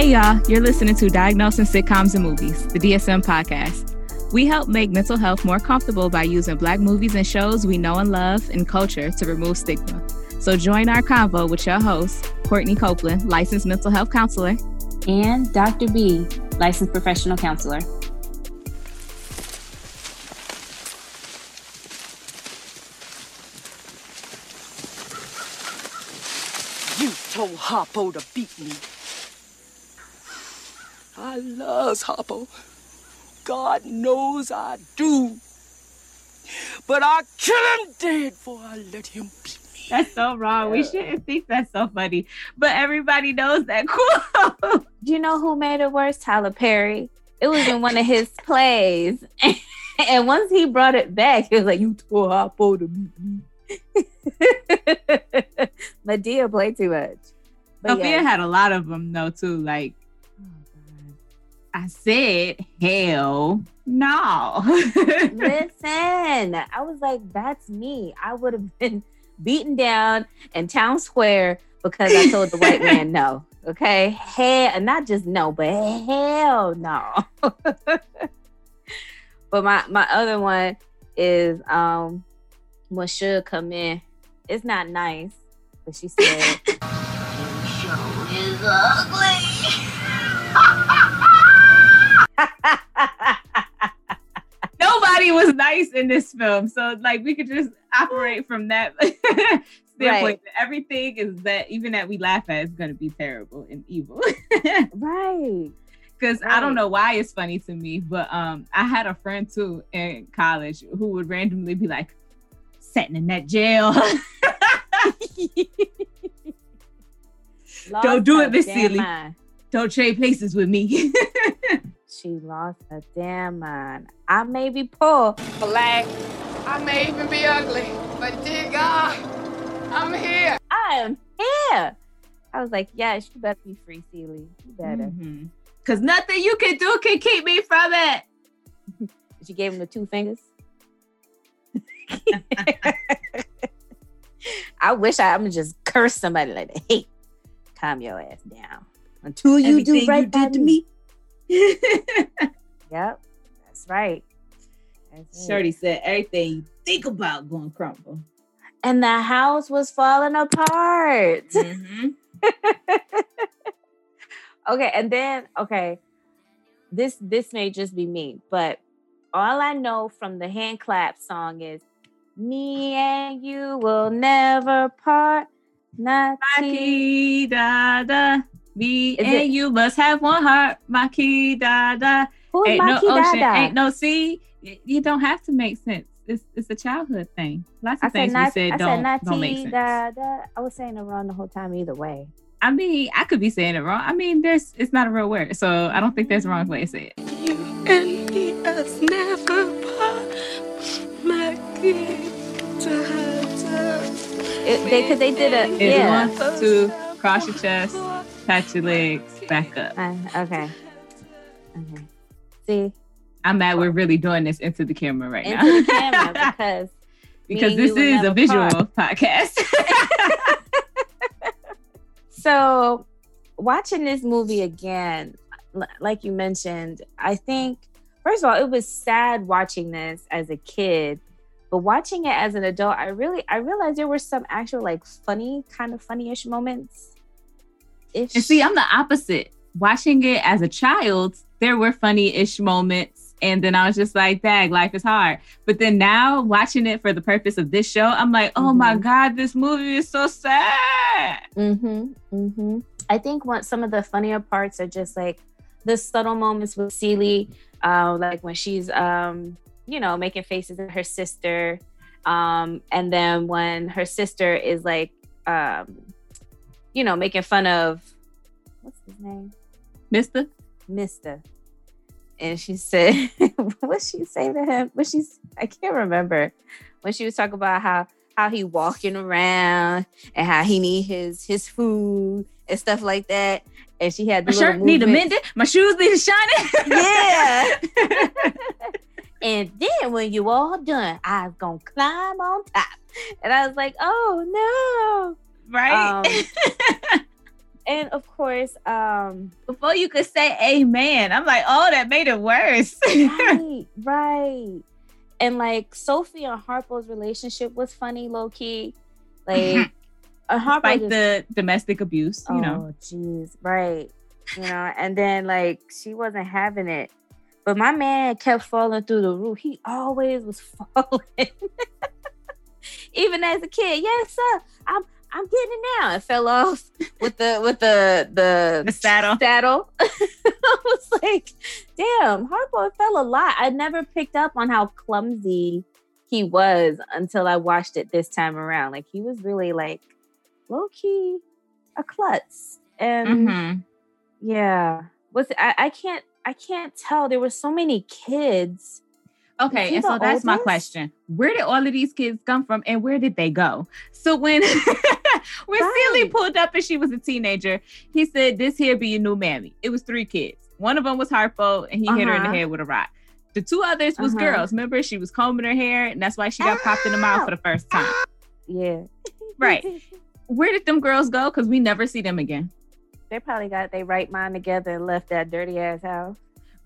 Hey, y'all, you're listening to Diagnosing Sitcoms and Movies, the DSM podcast. We help make mental health more comfortable by using Black movies and shows we know and love and culture to remove stigma. So join our convo with your host, Courtney Copeland, licensed mental health counselor, and Dr. B, licensed professional counselor. You told Harpo oh, to beat me. I loves Harpo. God knows I do. But I kill him dead before I let him beat me. That's so wrong. Yeah. We shouldn't think that's so funny. But everybody knows that quote. Do you know who made it worse? Tyler Perry. It was in one of his plays. and once he brought it back, he was like, You told Harpo to beat me. Madea played too much. But Sofia yeah. had a lot of them though too. Like I said, hell no. Listen, I was like, that's me. I would have been beaten down in town square because I told the white man no. Okay, hell, not just no, but hell no. but my my other one is um when Shug come in. It's not nice, but she said, "Show is ugly." Nobody was nice in this film, so like we could just operate from that standpoint. Right. Everything is that even that we laugh at is going to be terrible and evil. right because right. I don't know why it's funny to me, but um, I had a friend too in college who would randomly be like, sitting in that jail. Don't do it, Miss Celie. Don't trade places with me. She lost her damn mind. I may be poor, black. I may even be ugly, but dear God, I'm here. I am here. I was like, yes, you better be free, Celie. You better. Mm-hmm. Cause nothing you can do can keep me from it. she gave him the two fingers. I wish I, I'm just curse somebody like that. Hey, calm your ass down. Until you Everything do right you did to me. yep, that's right. That's Shorty said everything you think about going crumble. And the house was falling apart. Mm-hmm. okay, and then okay, this this may just be me, but all I know from the hand clap song is me and you will never part. Maki da da. Me Is and it, you must have one heart. Maki da da. Who's ain't Maki no ocean, da ain't no sea. You don't have to make sense. It's it's a childhood thing. Lots of I things said, we said I don't said don't make sense. Da, da. I was saying it wrong the whole time either way. I mean, I could be saying it wrong. I mean, there's it's not a real word, so I don't think there's a wrong way to say it. You and me as never part, Maki. It, they because they did a it's yeah. One, two, cross your chest, pat your legs, back up. Uh, okay. Okay. See, I'm mad we're really doing this into the camera right into now. Into the camera because because this is a visual podcast. so, watching this movie again, like you mentioned, I think first of all, it was sad watching this as a kid but watching it as an adult, I really I realized there were some actual like funny, kind of funny-ish moments. And see, I'm the opposite. Watching it as a child, there were funny-ish moments. And then I was just like, dag, life is hard. But then now watching it for the purpose of this show, I'm like, oh mm-hmm. my God, this movie is so sad. Mm-hmm. Mm-hmm. I think what some of the funnier parts are just like the subtle moments with Celie, uh, like when she's um you know, making faces at her sister. Um, and then when her sister is like, um, you know, making fun of what's his name? Mister? Mister. And she said, what she say to him? What she's I can't remember. When she was talking about how how he walking around and how he need his his food and stuff like that. And she had the my shirt need a mended, my shoes need shining. yeah. And then when you all done, I was gonna climb on top. And I was like, oh no. Right. Um, and of course, um, before you could say amen, I'm like, oh, that made it worse. right, right. And like Sophie and Harpo's relationship was funny, low key. Like, uh, Harpo like the domestic abuse, you oh, know. jeez, right. You know, and then like she wasn't having it. But my man kept falling through the roof. He always was falling. Even as a kid. Yes, sir. I'm I'm getting it now. It fell off with the with the the, the saddle. Saddle. I was like, damn, Harpo fell a lot. I never picked up on how clumsy he was until I watched it this time around. Like he was really like low key a klutz. And mm-hmm. yeah. Was I, I can't I can't tell. There were so many kids Okay, and so that's oldest? my question. Where did all of these kids come from and where did they go? So when when right. Celie pulled up and she was a teenager, he said, This here be your new mammy. It was three kids. One of them was Harpo and he uh-huh. hit her in the uh-huh. head with a rock. The two others was uh-huh. girls. Remember, she was combing her hair, and that's why she got popped in the mouth for the first time. Yeah. right. Where did them girls go? Because we never see them again. They probably got their right mind together and left that dirty ass house.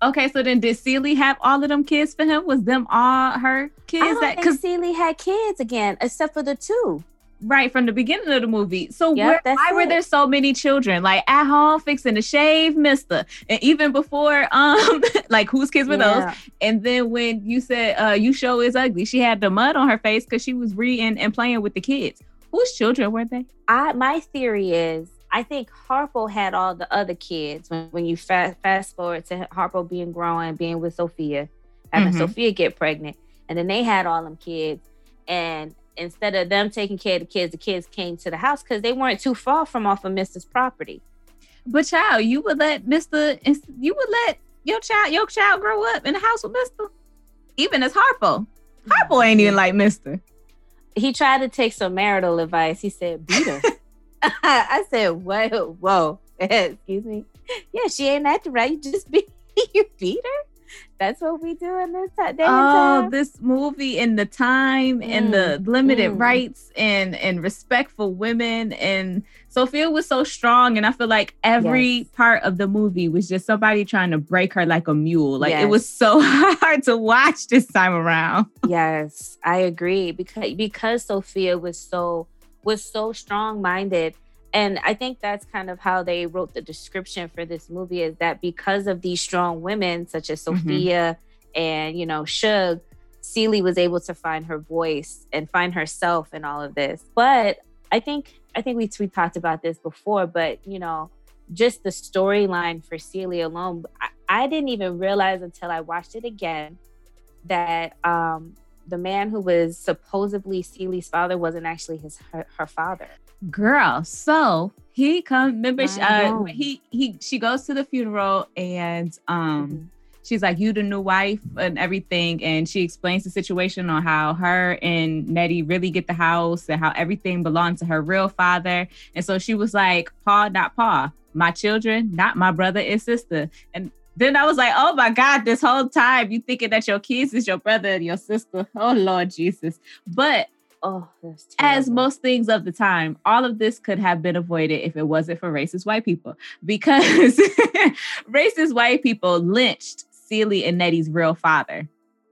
Okay, so then did Celie have all of them kids for him? Was them all her kids? I don't that Celie had kids again, except for the two. Right from the beginning of the movie. So yep, where, why it. were there so many children? Like at home fixing to shave, Mister, and even before, um, like whose kids were yeah. those? And then when you said uh, you show is ugly, she had the mud on her face because she was reading and playing with the kids. Whose children were they? I my theory is I think Harpo had all the other kids when, when you fast, fast forward to Harpo being grown, being with Sofia, having mm-hmm. Sofia get pregnant, and then they had all them kids. And instead of them taking care of the kids, the kids came to the house because they weren't too far from off of Mr.'s property. But child, you would let Mr. You would let your child your child grow up in the house with Mr. Even as Harpo. Harpo ain't even like Mr. He tried to take some marital advice. He said, beat her. I said, whoa, whoa, excuse me. Yeah, she ain't acting right. You just beat you beat her. That's what we do in this day. Oh, this movie and the time mm, and the mm, limited mm. rights and and respect for women and Sofia was so strong, and I feel like every yes. part of the movie was just somebody trying to break her like a mule. Like yes. it was so hard to watch this time around. yes, I agree because because Sofia was so was so strong minded. And I think that's kind of how they wrote the description for this movie is that because of these strong women, such as mm-hmm. Sofia and, you know, Shug, Celie was able to find her voice and find herself in all of this. But I think I think we we talked about this before, but you know, just the storyline for Celie alone, I, I, didn't even realize until I watched it again that um, the man who was supposedly Celie's father wasn't actually his her, her father. Girl, so he come remember uh, he he she goes to the funeral and um mm-hmm. she's like you the new wife and everything and she explains the situation on how her and Nettie really get the house and how everything belonged to her real father and so she was like pa not pa my children not my brother and sister and then I was like, oh my God, this whole time you thinking that your kids is your brother and your sister. Oh Lord Jesus. But oh, as most things of the time, all of this could have been avoided if it wasn't for racist white people. Because racist white people lynched Celie and Nettie's real father.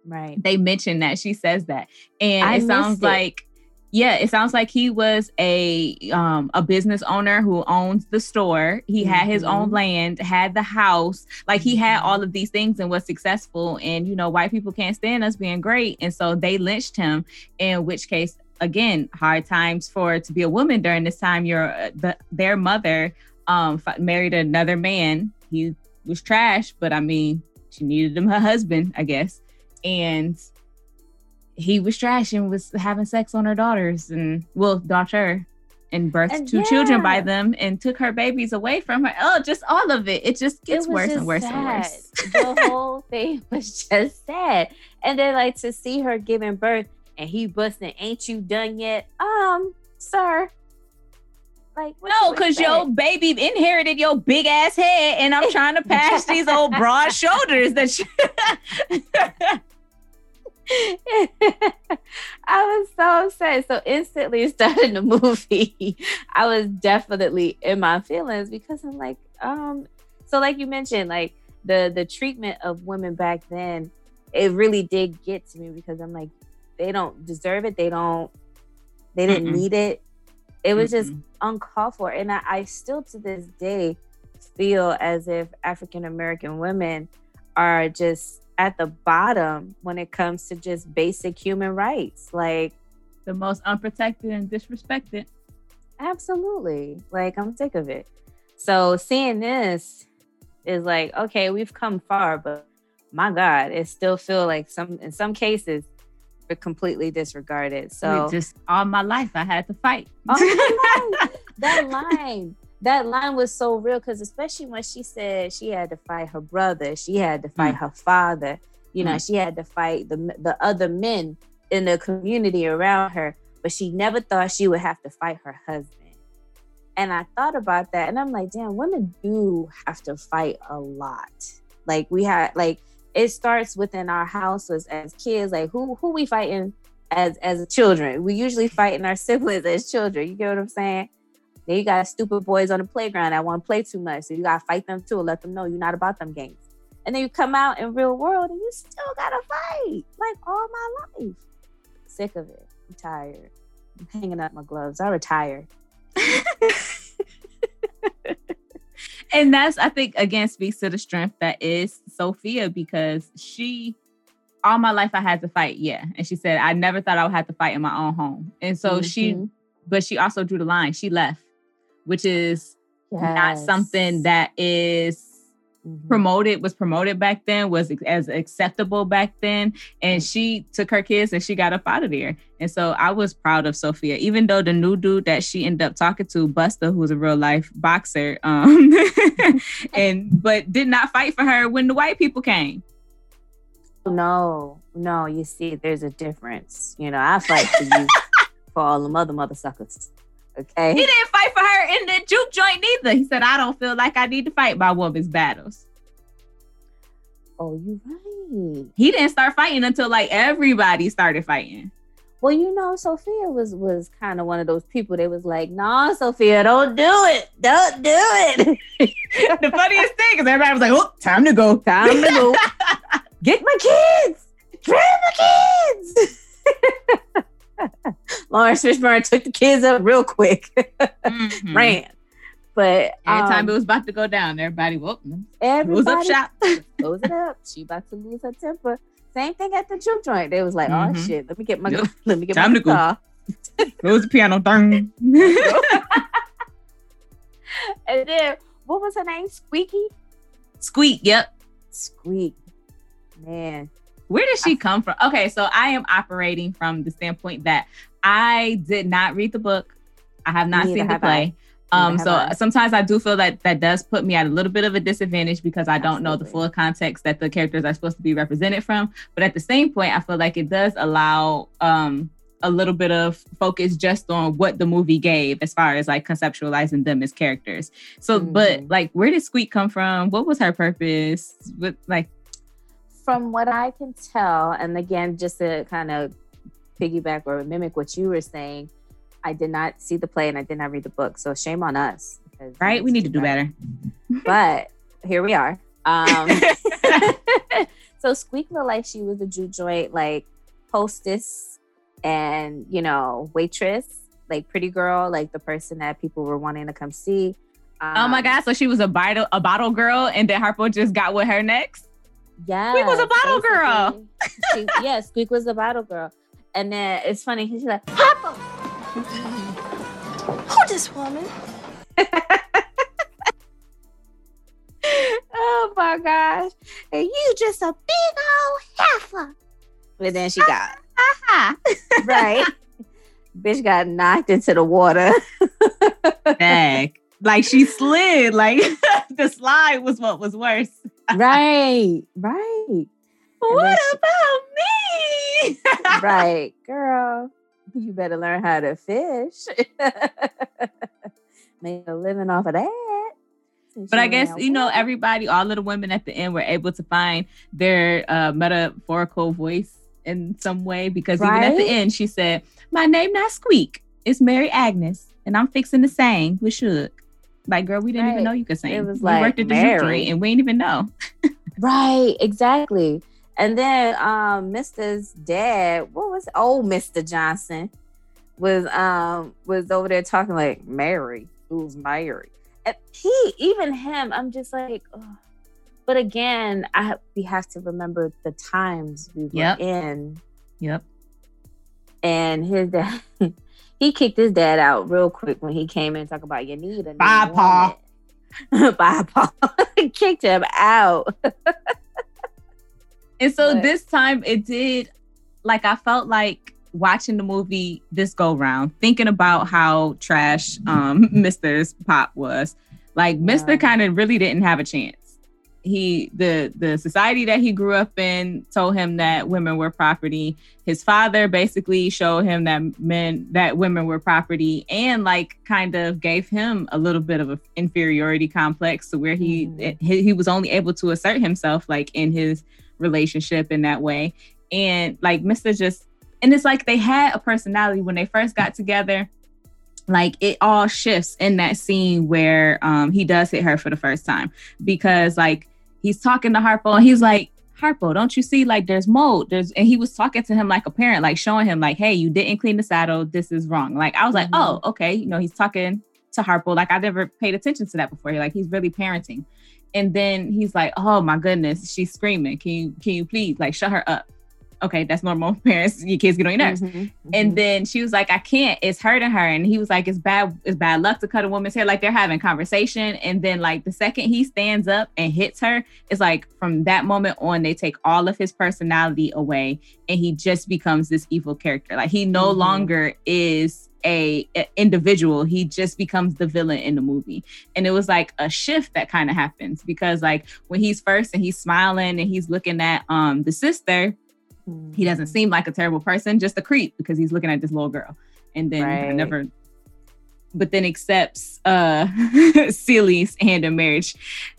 Right. They mentioned that. She says that. And I it sounds it. like yeah, it sounds like he was a um, a business owner who owns the store. He mm-hmm. had his own mm-hmm. land, had the house, like he had mm-hmm. all of these things and was successful. And you know, white people can't stand us being great, and so they lynched him. In which case, again, hard times for to be a woman during this time. Your uh, the, their mother um, married another man. He was trash, but I mean, she needed him her husband, I guess, and he was trash and was having sex on her daughters and well daughter and birthed and two yeah. children by them and took her babies away from her. Oh, just all of it. It just gets it worse just and worse sad. and worse. the whole thing was just sad. And then like to see her giving birth and he busting, ain't you done yet? Um, sir. Like no, because your baby inherited your big ass head, and I'm trying to pass these old broad shoulders that you I was so upset. So instantly starting the movie, I was definitely in my feelings because I'm like, um, so like you mentioned, like the the treatment of women back then, it really did get to me because I'm like, they don't deserve it. They don't. They didn't Mm-mm. need it. It was Mm-mm. just uncalled for, and I, I still to this day feel as if African American women are just at the bottom when it comes to just basic human rights. Like the most unprotected and disrespected. Absolutely. Like I'm sick of it. So seeing this is like, okay, we've come far, but my God, it still feel like some in some cases we're completely disregarded. So just all my life I had to fight. Oh that line that line was so real because especially when she said she had to fight her brother, she had to fight mm. her father, you know, mm. she had to fight the the other men in the community around her, but she never thought she would have to fight her husband. And I thought about that and I'm like, damn, women do have to fight a lot. Like we had like it starts within our houses as kids, like who who we fighting as as children. We usually fighting our siblings as children. You get what I'm saying? Then you got stupid boys on the playground that want to play too much. So you gotta fight them too, let them know you're not about them games. And then you come out in real world and you still gotta fight. Like all my life. Sick of it. I'm tired. I'm hanging up my gloves. I retired. and that's I think again speaks to the strength that is Sofia because she all my life I had to fight, yeah. And she said I never thought I would have to fight in my own home. And so mm-hmm. she but she also drew the line. She left which is yes. not something that is mm-hmm. promoted was promoted back then was as acceptable back then. And she took her kids and she got up out of there. And so i was proud of sophia even though the new dude that she ended up talking to buster who's a real life boxer um and but did not fight for her when the white people came. No no you see there's a difference. You know i fight for you for all the mother mother suckers Okay. He didn't fight for her in the juke joint neither. He said, I don't feel like I need to fight my woman's battles. Oh, you right. He didn't start fighting until like everybody started fighting. Well, you know, Sofia was was kind of one of those people that was like, "Nah, Sofia, don't do it, don't do it." the funniest thing is everybody was like, "Oh, time to go, time to go, get my kids, grab my kids." Laurence Fishburne took the kids up real quick, mm-hmm. ran. But every um, time it was about to go down, everybody woke everybody close up shop. close it up. She about to lose her temper. Same thing at the juke joint. They was like, oh, mm-hmm. "Oh shit, let me get my yep. let me get time my to car. go." Close the piano. Dang. and then what was her name? Squeaky. Squeak. Yep. Squeak. Man, where does she come from? Okay, so I am operating from the standpoint that I did not read the book. I have not Neither seen the play. Um, so I. sometimes I do feel that that does put me at a little bit of a disadvantage because I don't Absolutely. know the full context that the characters are supposed to be represented from. But at the same point, I feel like it does allow um, a little bit of focus just on what the movie gave as far as like conceptualizing them as characters. So, mm-hmm. but like, where did Squeak come from? What was her purpose? What like from what I can tell, and again, just to kind of piggyback or mimic what you were saying, I did not see the play and I did not read the book. So shame on us. Right? We need to do better. but here we are. Um, so Squeak looked like she was a juke joint, like hostess and, you know, waitress, like pretty girl, like the person that people were wanting to come see. Um, oh my um, God. So she was a bottle, a bottle girl and then Harpo just got with her next? Yeah. Squeak was a bottle girl. she, yeah, Squeak was a bottle girl. And then it's funny, she's like, Harpo! Who this woman? oh my gosh. And you just a big old heifer. And then she got right. Bitch got knocked into the water. Dang. Like she slid. Like the slide was what was worse right, right. What she, about me? right, girl. You better learn how to fish. Make a living off of that. But I guess you know everybody, all of the women at the end were able to find their uh, metaphorical voice in some way because right? even at the end she said, "My name not Squeak, it's Mary Agnes, and I'm fixing to sing with Shug." Like, girl, we didn't right. even know you could sing. It was we like worked at the Mary. and we didn't even know. right, exactly. And then um Mr.'s dad, what was old Mr. Johnson, was um was over there talking like Mary, who's Mary. And he, even him, I'm just like, oh. but again, I we have to remember the times we were yep. in. Yep. And his dad, he kicked his dad out real quick when he came in and talk about you need a bye, Paul. bye, Paul. kicked him out. and so but, this time it did, like I felt like watching the movie this go round, thinking about how trash um Mr.'s pop was. Like Mr. kind of really didn't have a chance. He the the society that he grew up in told him that women were property. His father basically showed him that men that women were property and like kind of gave him a little bit of an inferiority complex to where he, mm. he he was only able to assert himself like in his relationship in that way. And like Mr. just and it's like they had a personality when they first got together like it all shifts in that scene where um he does hit her for the first time because like he's talking to Harpo and he's like Harpo, don't you see like there's mold? There's and he was talking to him like a parent, like showing him like, hey, you didn't clean the saddle. This is wrong. Like I was mm-hmm. like, oh, okay. You know, he's talking to Harpo. Like I never paid attention to that before. Like he's really parenting. And then he's like, oh my goodness, she's screaming. Can you can you please like shut her up? Okay, that's normal. Parents, your kids get on your nerves. Mm-hmm, mm-hmm. And then she was like, I can't, it's hurting her. And he was like, It's bad, it's bad luck to cut a woman's hair. Like they're having conversation. And then like the second he stands up and hits her, it's like from that moment on, they take all of his personality away and he just becomes this evil character. Like he no mm-hmm. longer is a, a, individual he just becomes the villain in the movie and it was like a shift that kind of happens because like when he's first and he's smiling and he's looking at um the sister Mm-hmm. He doesn't seem like a terrible person, just a creep because he's looking at this little girl. And then right. I never but then accepts uh Celie's hand in marriage.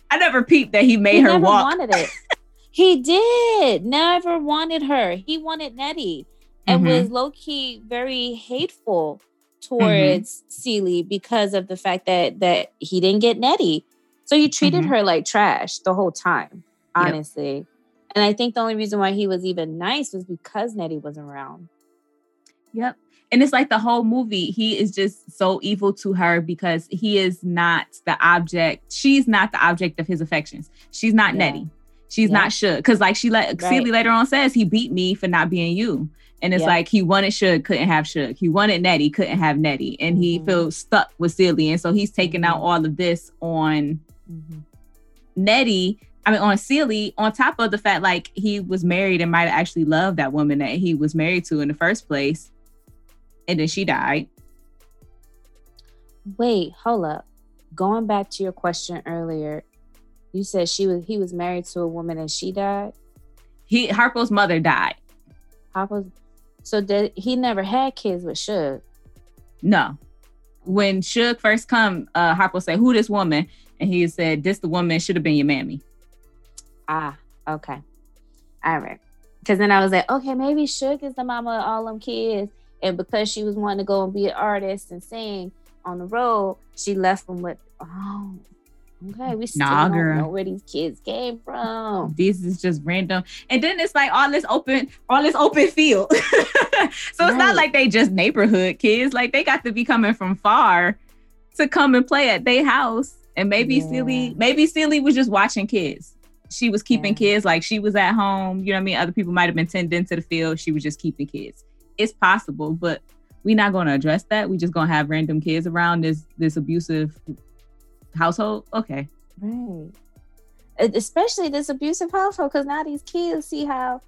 I never peeped that he made he her walk. wanted it. he did. Never wanted her. He wanted Nettie and mm-hmm. was low key very hateful towards mm-hmm. Celie because of the fact that that he didn't get Nettie. So he treated mm-hmm. her like trash the whole time, honestly. Yep. And I think the only reason why he was even nice was because Nettie was around. Yep. And it's like the whole movie, he is just so evil to her because he is not the object. She's not the object of his affections. She's not yeah. Nettie. She's yeah. not Shug. Because like she let right. Celie later on says he beat me for not being you. And it's yeah. like he wanted Shug, couldn't have Shug. He wanted Nettie, couldn't have Nettie. And mm-hmm. he feels stuck with Celie. And so he's taking mm-hmm. out all of this on mm-hmm. Nettie I mean, on Celie, on top of the fact like he was married and might have actually loved that woman that he was married to in the first place, and then she died. Wait, hold up. Going back to your question earlier, you said she was he was married to a woman and she died. He Harpo's mother died. Harpo's so did he never had kids with Shug? No. When Shug first come, uh Harpo said, "Who this woman?" And he said, "This the woman should have been your mammy." Ah, okay. All right. Because then I was like, okay, maybe Shug is the mama of all them kids. And because she was wanting to go and be an artist and sing on the road, she left them with, oh, okay, we still nah, don't know where these kids came from. This is just random. And then it's like all this open, all this open field. so it's right. not like they just neighborhood kids. Like they got to be coming from far to come and play at their house. And maybe yeah. Celie, maybe Celie was just watching kids she was keeping yeah. kids like she was at home. You know what I mean? Other people might have been tending to the field. She was just keeping kids. It's possible, but we're not going to address that. We just going to have random kids around this this abusive household. Okay. Right. Especially this abusive household, because now these kids see how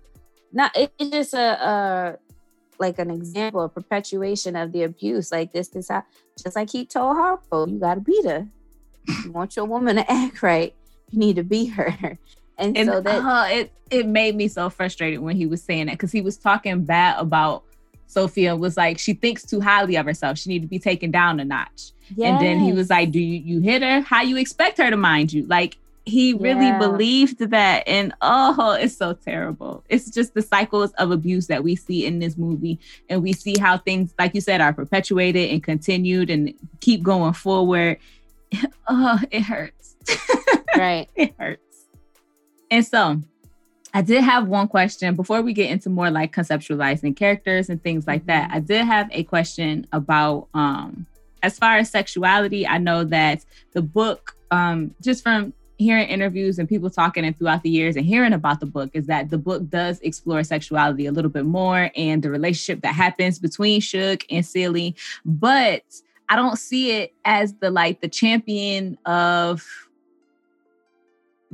not it's just a, a like an example, a perpetuation of the abuse. Like this is how just like he told Harpo, you gotta beat her. You want your woman to act right you need to be her. And, and so that uh, it it made me so frustrated when he was saying that because he was talking bad about Sofia was like she thinks too highly of herself. She need to be taken down a notch. Yes. And then he was like, "Do you you hit her? How you expect her to mind you? Like he really Yeah. believed that and oh it's so terrible it's just the cycles of abuse that we see in this movie and we see how things like you said are perpetuated and continued and keep going forward oh it hurts right. it hurts. And so i did have one question before we get into more like conceptualizing characters and things like that. I did have a question about um as far as sexuality i know that the book um just from hearing interviews and people talking and throughout the years and hearing about the book is that the book does explore sexuality a little bit more and the relationship that happens between Shug and Celie, but I don't see it as the like the champion of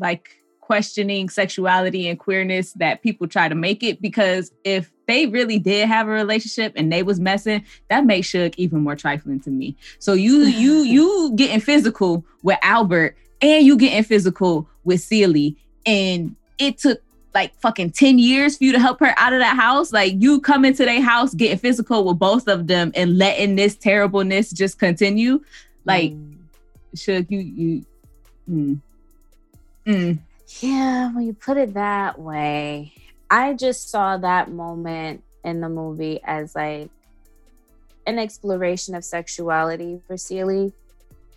like questioning sexuality and queerness that people try to make it because if they really did have a relationship and they was messing, that makes Shug even more trifling to me. So you you you getting physical with Albert and you getting physical with Celie, and it took like fucking 10 years for you to help her out of that house. Like you come into their house getting physical with both of them and letting this terribleness just continue. Like, Mm. Shug, you you mm, mm. Yeah, when you put it that way, I just saw that moment in the movie as like an exploration of sexuality for Celie.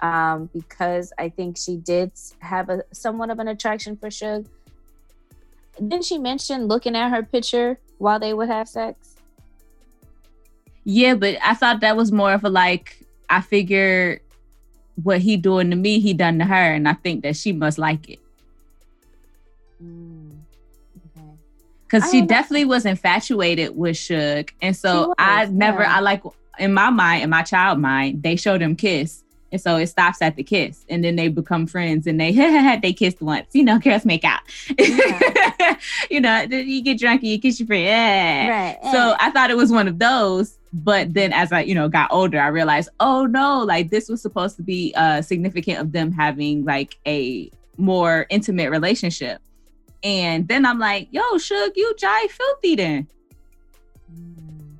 Um, because I think she did have a somewhat of an attraction for Shug. Didn't she mention looking at her picture while they would have sex? Yeah, but I thought that was more of a like, I figure what he doing to me, he done to her, and I think that she must like it. Mm, okay. because she don't know. definitely was infatuated with Shug, and so was, I never, yeah. I like in my mind, in my child mind, they showed them kiss, and so it stops at the kiss, and then they become friends, and they they kissed once, you know, girls make out, you know, then you get drunk and you kiss your friend, yeah. Right. So I thought it was one of those, but then as I, you know, got older, I realized, oh no, like this was supposed to be uh significant of them having like a more intimate relationship. And then I'm like, yo, Shug, you jive filthy then. Mm.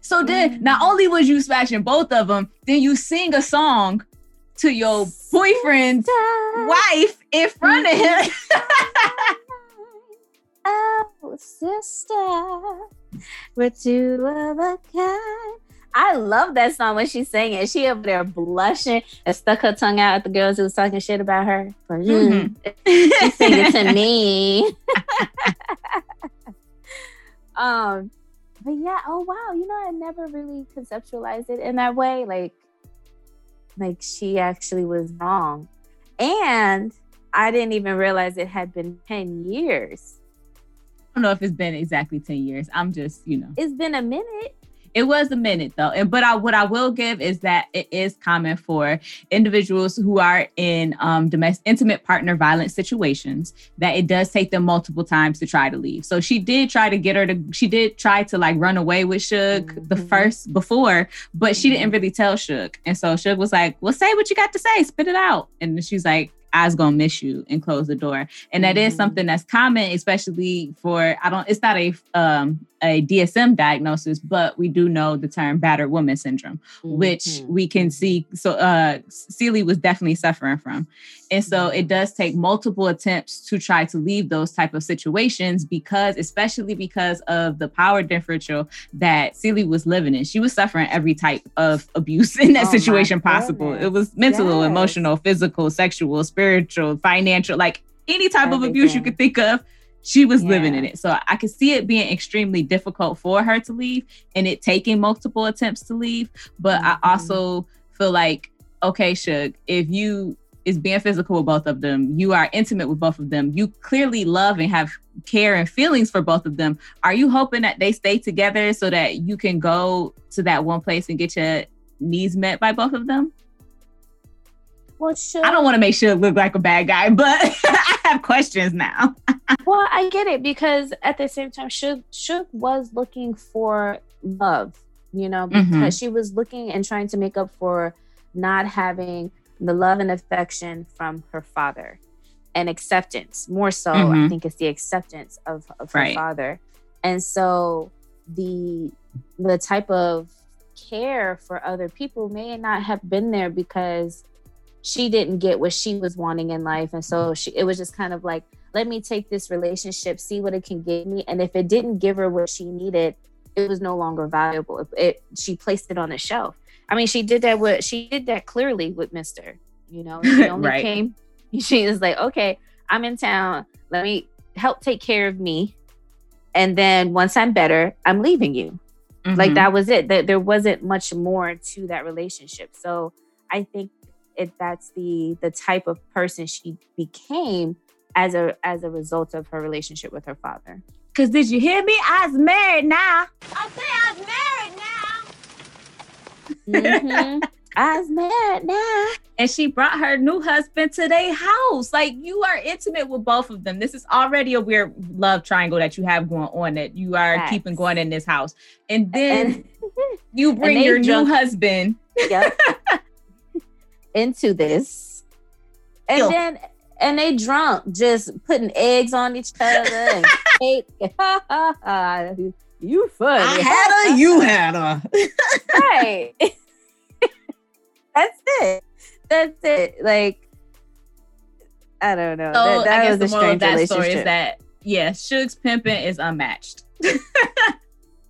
So then not only was you smashing both of them, then you sing a song to your boyfriend's wife in front of him. Oh, sister, we're two of a kind. I love that song when she sang it. She up there blushing and stuck her tongue out at the girls who was talking shit about her. But, mm, she sing it to me. um, but yeah, oh wow, you know, I never really conceptualized it in that way. Like, like she actually was wrong, and I didn't even realize it had been ten years. I don't know if it's been exactly 10 years. I'm just, you know. It's been a minute. It was a minute though. And but I what I will give is that it is common for individuals who are in um domestic intimate partner violence situations that it does take them multiple times to try to leave. So she did try to get her to she did try to like run away with Shug the Mhm. first before, but she didn't really tell Shug. And so Shug was like, Well, say what you got to say, spit it out. And she's like, I's gonna miss you and close the door. And that is Mhm. something that's common, especially for I don't it's not a um a DSM diagnosis, but we do know the term battered woman syndrome, which Mhm. we can see. So uh Celie was definitely suffering from. And so it does take multiple attempts to try to leave those type of situations because, especially because of the power differential that Celie was living in. She was suffering every type of abuse in that Oh situation possible. It was mental, Yes. emotional, physical, sexual, spiritual, financial, like any type of abuse you could think of. She was living in it. So I could see it being extremely difficult for her to leave and it taking multiple attempts to leave. But Mhm. I also feel like, okay, Shug, if you is being physical with both of them, you are intimate with both of them, you clearly love and have care and feelings for both of them. Are you hoping that they stay together so that you can go to that one place and get your needs met by both of them? Well, sure. I don't want to make Shug look like a bad guy, but I have questions now. Well, I get it because at the same time, Shug, Shug was looking for love, you know, Mhm. because she was looking and trying to make up for not having the love and affection from her father and acceptance. More so, I Mhm. think it's the acceptance of, of her Right. father. And so the the type of care for other people may not have been there because she didn't get what she was wanting in life. And so she it was just kind of like, let me take this relationship, see what it can give me. And if it didn't give her what she needed, it was no longer valuable. It, it she placed it on the shelf. I mean, she did that with she did that clearly with Mister. You know, she only right. came. She was like, okay, I'm in town. Let me help take care of me, and then once I'm better, I'm leaving you. Mm-hmm. Like that was it. That there wasn't much more to that relationship. So I think if that's the the type of person she became as a as a result of her relationship with her father. Cause did you hear me? I's married now. I say I's married now. mm-hmm. I's married now. And she brought her new husband to their house. Like you are intimate with both of them. This is already a weird love triangle that you have going on that you are Facts. keeping going in this house. And then and, you bring your new husband. Yep. into this. And Yo. then and they drunk, just putting eggs on each other and cake. you funny. I had her, you had her. right. That's it. That's it. Like, I don't know. So that, that I guess the moral of that story is that yeah, Shug's pimping is unmatched.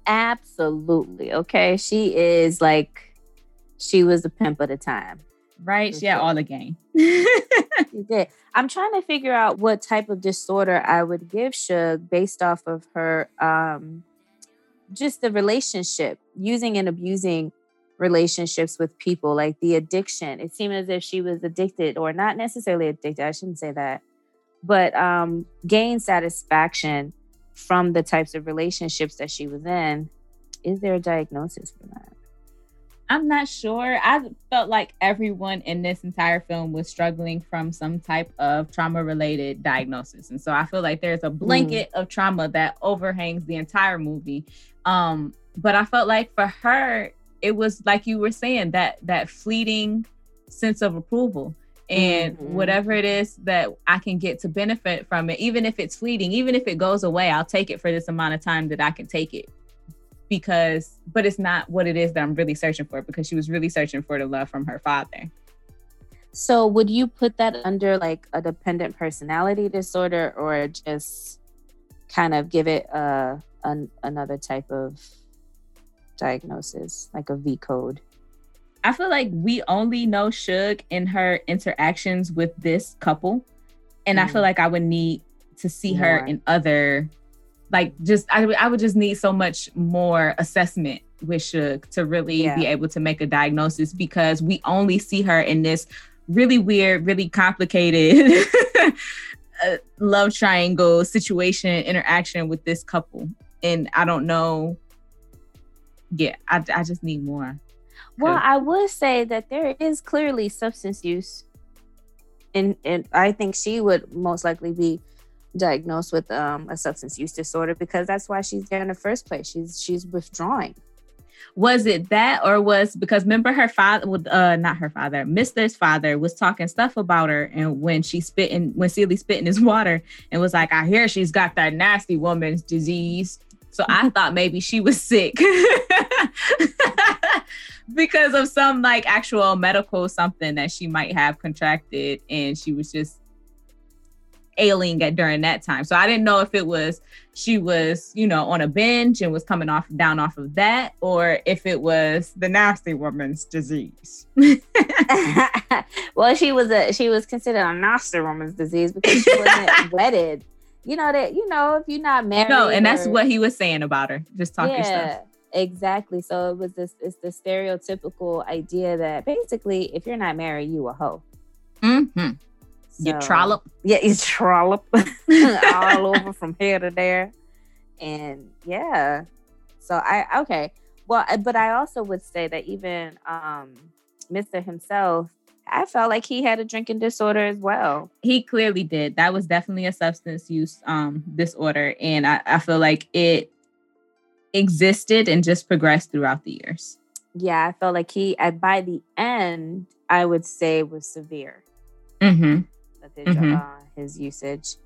Absolutely. Okay. She is like she was the pimp of the time right? She had all the game. she did. I'm trying to figure out what type of disorder I would give Shug based off of her um just the relationship, using and abusing relationships with people, like the addiction. It seemed as if she was addicted, or not necessarily addicted, I shouldn't say that, but um gain satisfaction from the types of relationships that she was in. Is there a diagnosis for that? I'm not sure. I felt like everyone in this entire film was struggling from some type of trauma related diagnosis. And so I feel like there's a blanket mm. of trauma that overhangs the entire movie. Um, but I felt like for her, it was like you were saying that that fleeting sense of approval and mm-hmm. whatever it is that I can get to benefit from it, even if it's fleeting, even if it goes away, I'll take it for this amount of time that I can take it because but it's not what it is that I'm really searching for because she was really searching for the love from her father. So would you put that under like a dependent personality disorder or just kind of give it a, another type of diagnosis, like a V code? I feel like we only know Shug in her interactions with this couple. And mm. I feel mm. like I would need to see More. her in other like just I, I would just need so much more assessment with Shug to really yeah. be able to make a diagnosis because we only see her in this really weird, really complicated uh, love triangle situation interaction with this couple. And I don't know. Yeah, I, I just need more. Well, I would say that there is clearly substance use. And and I think she would most likely be diagnosed with um, a substance use disorder because that's why she's there in the first place. She's she's withdrawing. Was it that, or was because remember her father, uh, not her father, Mister's father was talking stuff about her, and when she spit in, when Celie spit in his water, and was like, "I hear she's got that nasty woman's disease." So I thought maybe she was sick because of some like actual medical something that she might have contracted, and she was just ailing at during that time. So I didn't know if it was she was, you know, on a binge and was coming off down off of that, or if it was the nasty woman's disease. well, she was a she was considered a nasty woman's disease because she wasn't wedded. You know that you know if you're not married. No, and or, that's what he was saying about her, just talking yeah, stuff. Exactly. So it was this it's the stereotypical idea that basically if you're not married, you a hoe. Mm-hmm. So, you trollop. Yeah, you trollop all over from here to there. And yeah. So I okay. Well, but I also would say that even um Mr. himself, I felt like he had a drinking disorder as well. He clearly did. That was definitely a substance use um disorder. And I, I feel like it existed and just progressed throughout the years. Yeah, I felt like he by the end, I would say was severe. Mm-hmm his mm-hmm. uh, his usage.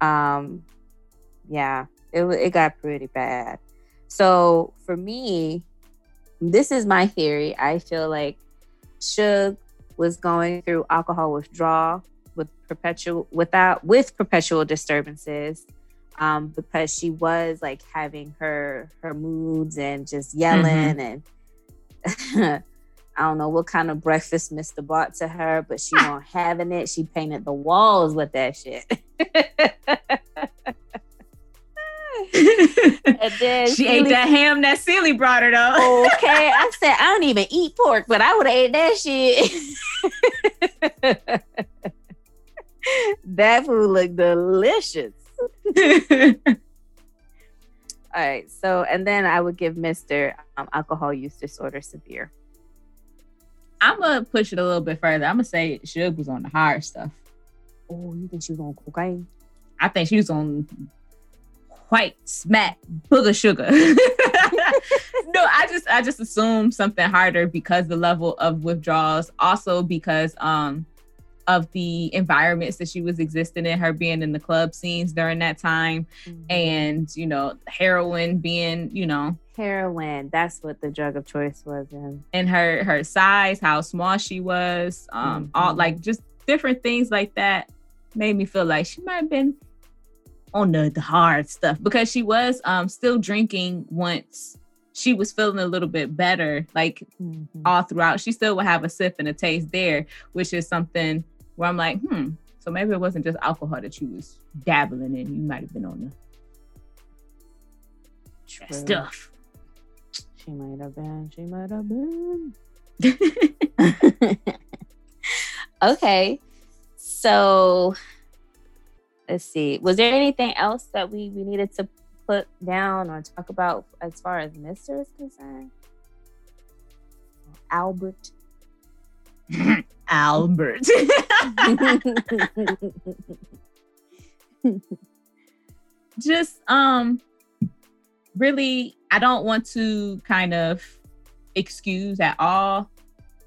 Um, yeah, it it got pretty bad. So for me, this is my theory. I feel like Suge was going through alcohol withdrawal with perpetual without with perpetual disturbances um, because she was like having her her moods and just yelling mm-hmm. and I don't know what kind of breakfast Mr. bought to her, but she won't having it. She painted the walls with that shit. and then she ate that ham that Celie brought her though. okay, I said I don't even eat pork, but I would have ate that shit. that food looked delicious. All right, so and then I would give Mister um, alcohol use disorder severe. I'm gonna push it a little bit further. I'm gonna say Shug was on the hard stuff. Oh, you think she was on cocaine? I think she was on white smack booger sugar. no, I just I just assume something harder because the level of withdrawals. Also because um of the environments that she was existing in, her being in the club scenes during that time, mm-hmm. and you know, heroin being, you know, heroin. That's what the drug of choice was in. And her her size, how small she was, um, mm-hmm. all like just different things like that made me feel like she might have been on the, the hard stuff because she was um still drinking once she was feeling a little bit better like mm-hmm. all throughout she still would have a sip and a taste there which is something where i'm like hmm so maybe it wasn't just alcohol that she was dabbling in you might have been on the stuff she might have been she might have been okay so let's see. Was there anything else that we we needed to put down or talk about as far as Mister is concerned? Albert. Albert. Just um really I don't want to kind of excuse at all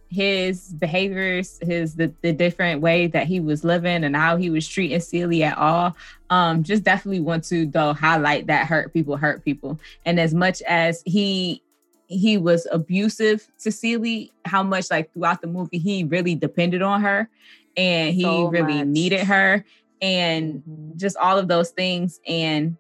his behaviors, his the, the different way that he was living and how he was treating Celie at all. Um, just definitely want to though highlight that hurt people hurt people. And as much as he he was abusive to Celie, how much like throughout the movie he really depended on her and he so really much. needed her and mm-hmm. just all of those things and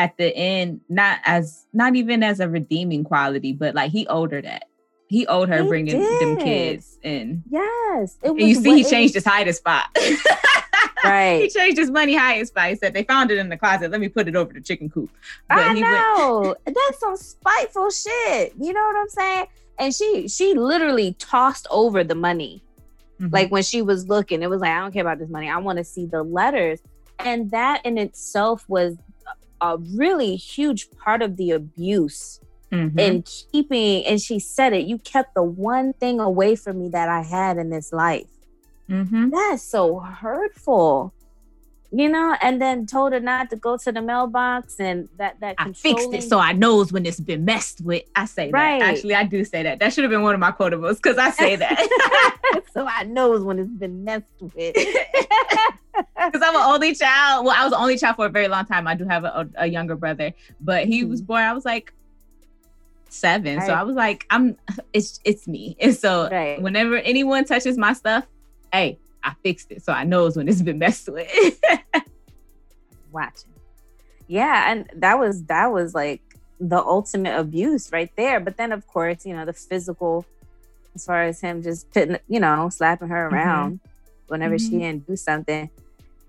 at the end not as not even as a redeeming quality but like he owed her that he owed her he bringing did. them kids in. Yes. it was. and you see, he changed his hiding spot. right. He changed his money hiding spot. He said, they found it in the closet. Let me put it over the chicken coop. But I know. Went- That's some spiteful shit. You know what I'm saying? And she she literally tossed over the money. Mm-hmm. Like when she was looking, it was like, I don't care about this money. I want to see the letters. And that in itself was a really huge part of the abuse mm-hmm. and keeping and she said it you kept the one thing away from me that i had in this life. Mm-hmm. that's so hurtful you know? And then told her not to go to the mailbox and that that i fixed it so i knows when it's been messed with. I say right. that actually i do say that. That should have been one of my quotables because i say that. So i knows when it's been messed with because i'm an only child well i was the only child for a very long time i do have a, a younger brother but he mm-hmm. was born i was like seven. Right. So I was like, I'm it's it's me. And so right. whenever anyone touches my stuff, hey, I fixed it. So I knows when it's been messed with. Watching. Yeah, and that was that was like the ultimate abuse right there. But then of course, you know, the physical as far as him just putting, you know, slapping her mm-hmm. around mm-hmm. whenever mm-hmm. she didn't do something.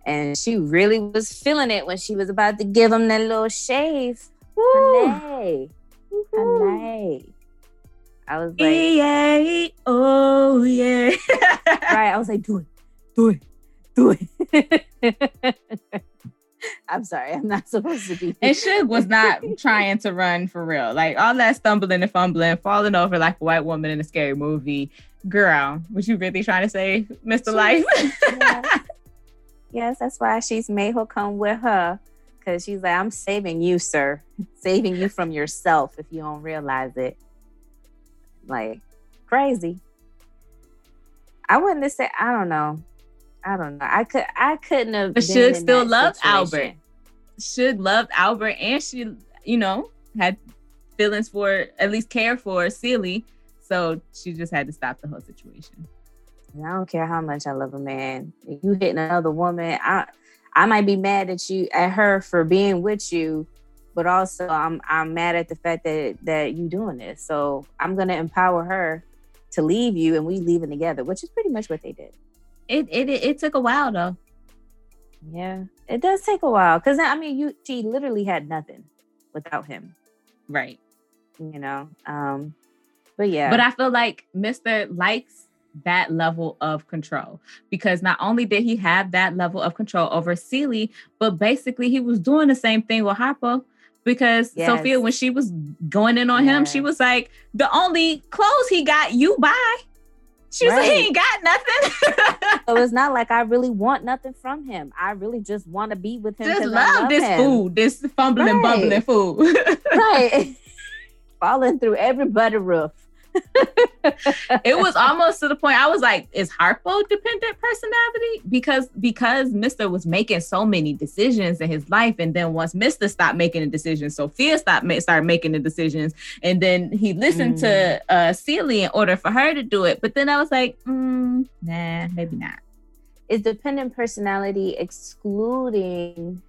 And she really was feeling it when she was about to give him that little shave. Woo. I was like, yeah, oh yeah. right. I was like, do it, do it, do it. I'm sorry, I'm not supposed to be. And Shug was not trying to run for real. Like all that stumbling and fumbling, falling over like a white woman in a scary movie. Girl, was you really trying to say Mr. Life? yes. Yes, that's why she's made her come with her because she's like, I'm saving you, sir, saving you from yourself if you don't realize it. Like, crazy. I wouldn't have said, I don't know. I don't know. I could, I couldn't have. But Shug still love Albert. Shug love Albert, and she, you know, had feelings for at least care for Celie. So she just had to stop the whole situation. I don't care how much I love a man. If you hitting another woman, I I might be mad at you at her for being with you, but also I'm I'm mad at the fact that that you doing this. So I'm gonna empower her to leave you and we leaving together, which is pretty much what they did. It it it took a while though. Yeah, it does take a while because I mean, you she literally had nothing without him, right? You know, um, but yeah. But I feel like Mister likes that level of control because not only did he have that level of control over Celie, but basically he was doing the same thing with Harpo because yes. Sofia, when she was going in on yeah. him, she was like, "The only clothes he got, you buy." She was right. like, "He ain't got nothing." so it's not like I really want nothing from him. I really just want to be with him. Just love, love, this him. food, this fumbling, right. bubbling food. right, falling through every butter roof it was almost to the point I was like, is Harpo dependent personality? Because because Mr. was making so many decisions in his life, and then once Mr. stopped making the decisions, Sofia stopped ma- started making the decisions, and then he listened mm. to uh Celie in order for her to do it. But then I was like, mm, nah, maybe not. Is dependent personality excluding,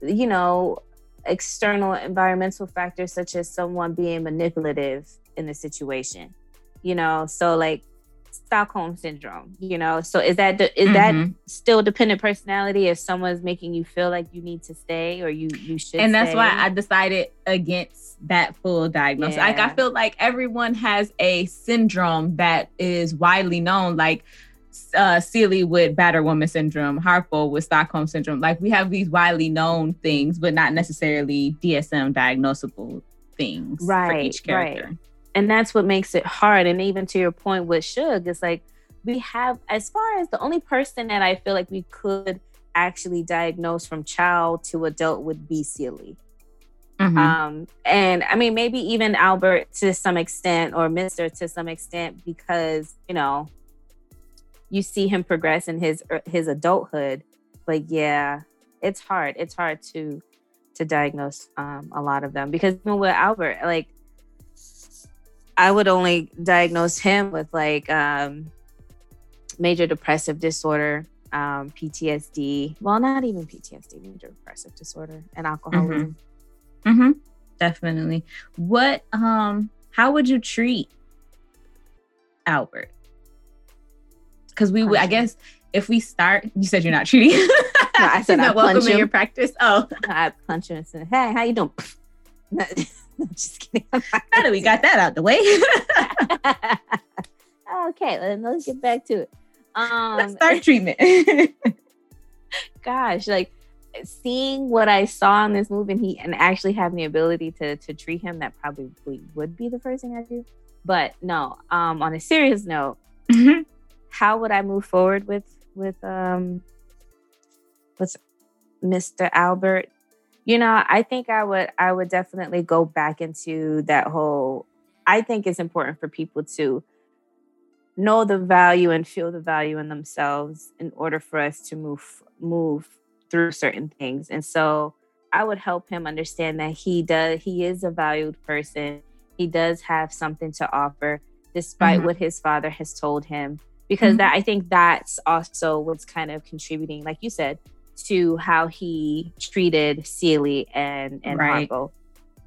you know, external environmental factors such as someone being manipulative in the situation you know so like stockholm syndrome you know so is that is mm-hmm. that still dependent personality if someone's making you feel like you need to stay or you you should and that's stay? why i decided against that full diagnosis yeah. like i feel like everyone has a syndrome that is widely known like uh, Celie with Batter woman syndrome, Harpo with Stockholm syndrome. Like we have these widely known things, but not necessarily DSM diagnosable things right, for each character. Right and that's what makes it hard and even to your point with Shug it's like we have as far as the only person that i feel like we could actually diagnose from child to adult would be Celie. Mm-hmm. Um, and I mean, maybe even Albert to some extent, or Mister to some extent, because you know, you see him progress in his er, his adulthood. But yeah, it's hard. It's hard to to diagnose um, a lot of them because even with Albert, like I would only diagnose him with like um, major depressive disorder, um, PTSD. Well, not even PTSD, major depressive disorder, and alcoholism. Mm-hmm. mm-hmm. Definitely. What? Um. How would you treat Albert? Because we would, I guess, if we start, you said you're not treating. no, I said not welcome in your practice. Oh, I punch him and say, "Hey, how you doing?" just kidding. Now that we got that out the way. okay, let's get back to it. Um, let's start treatment. gosh, like seeing what I saw in this movie and he and actually having the ability to to treat him, that probably would be the first thing I do. But no, um, on a serious note, mm-hmm. how would I move forward with with um with Mr. Albert? You know i think i would i would definitely go back into that whole i think it's important for people to know the value and feel the value in themselves in order for us to move move through certain things and so i would help him understand that he does he is a valued person he does have something to offer despite mm-hmm. what his father has told him because mm-hmm. that i think that's also what's kind of contributing like you said to how he treated Celie and and right. Harpo.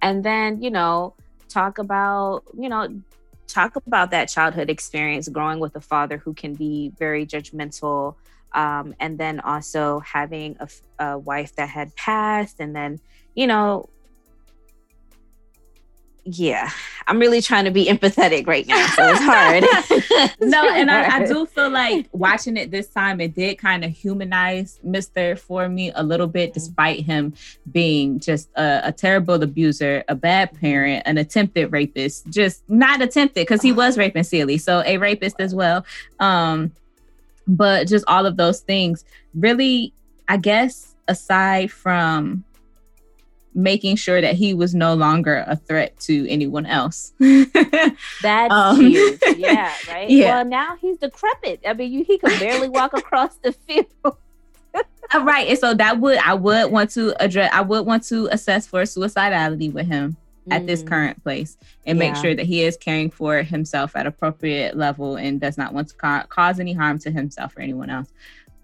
And then, you know, talk about, you know, talk about that childhood experience growing with a father who can be very judgmental um, and then also having a, a wife that had passed and then you know yeah, I'm really trying to be empathetic right now, so it's hard. no, and I, I, do feel like watching it this time, it did kind of humanize Mister for me a little bit, mm-hmm. despite him being just a, a, terrible abuser, a bad parent, an attempted rapist. Just not attempted because he was raping Celie, so a rapist as well. Um, but just all of those things, really, I guess, aside from making sure that he was no longer a threat to anyone else. That's um, huge. Yeah, right. Yeah. Well, now he's decrepit. I mean, you, he can barely walk across the field. right, and so that would I would want to address. I would want to assess for suicidality with him. at this current place and make sure that he is caring for himself at appropriate level and does not want to ca- cause any harm to himself or anyone else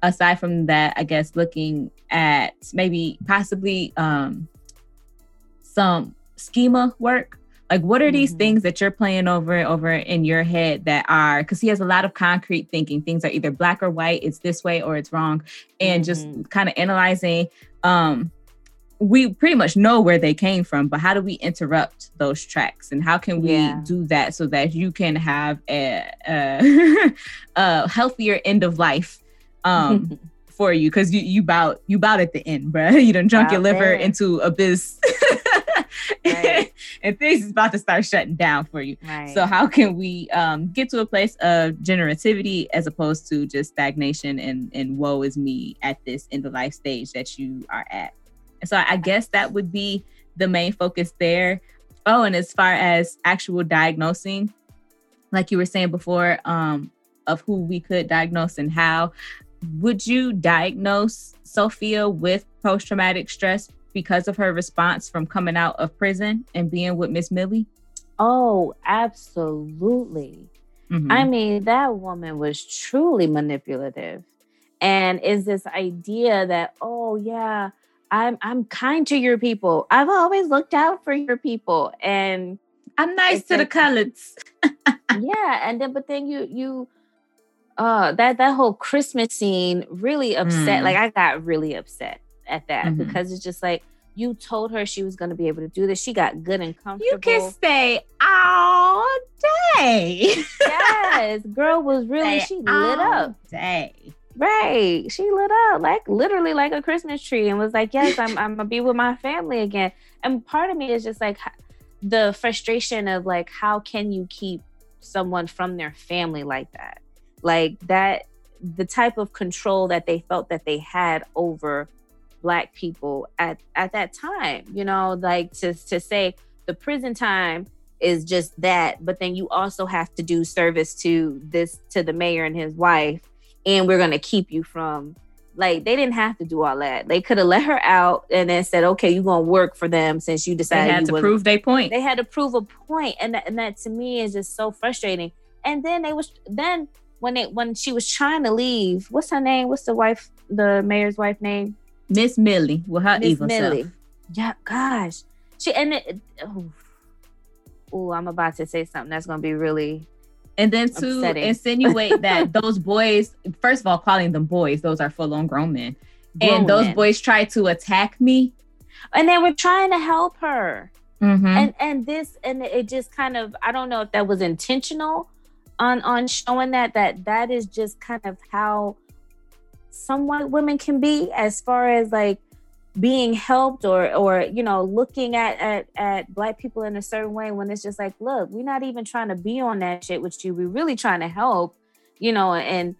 aside from that i guess looking at maybe possibly um some schema work like what are these Mhm. things that you're playing over and over in your head that are because he has a lot of concrete thinking things are either black or white it's this way or it's wrong and just kind of analyzing um we pretty much know where they came from but how do we interrupt those tracks and how can we Yeah. do that so that you can have a, a, a healthier end of life um for you because you you bout you bout at the end bruh. you done drunk your liver there. into abyss Right. and things is about to start shutting down for you right. so how can we um, get to a place of generativity as opposed to just stagnation and and woe is me at this end of life stage that you are at? And so I guess that would be the main focus there. Oh, and as far as actual diagnosing, like you were saying before, um, of who we could diagnose and how, would you diagnose Sofia with post traumatic stress because of her response from coming out of prison and being with Miss Millie? oh, absolutely. Mhm. I mean, that woman was truly manipulative. And is this idea that, oh yeah, I'm I'm kind to your people. I've always looked out for your people. And I'm nice to the coloreds. yeah, and then but then you you uh that that whole Christmas scene really upset. Mm. Like I got really upset at that Mhm. because it's just like you told her she was gonna be able to do this. She got good and comfortable. You can stay all day. yes, girl was really Stay she lit up. Day. Right. She lit up like literally like a Christmas tree and was like, Yes, I'm I'm gonna be with my family again. And part of me is just like the frustration of like, how can you keep someone from their family like that? Like that the type of control that they felt that they had over black people at at that time, you know, like to to say the prison time is just that, but then you also have to do service to this to the mayor and his wife and we're gonna keep you from like they didn't have to do all that. They could have let her out and then said, "Okay, you're gonna work for them since you decided They had to wasn't- prove their point. They had to prove a point, and that, and that to me is just so frustrating. And then they was then when they when she was trying to leave, what's her name? What's the wife, the mayor's wife name? Miss Millie with her Miss evil Millie. self. Yeah, gosh, she and it. Oh, oh, I'm about to say something that's gonna be really And then to Upsetting. insinuate that those boys, first of all, calling them boys, those are full on grown men. grown and those men. boys tried to attack me. and they were trying to help her. Mhm. and and this and it just kind of i don't know if that was intentional on on showing that that that is just kind of how some white women can be as far as like being helped or or you know looking at at at black people in a certain way when it's just like look we're not even trying to be on that shit with you we're really trying to help you know and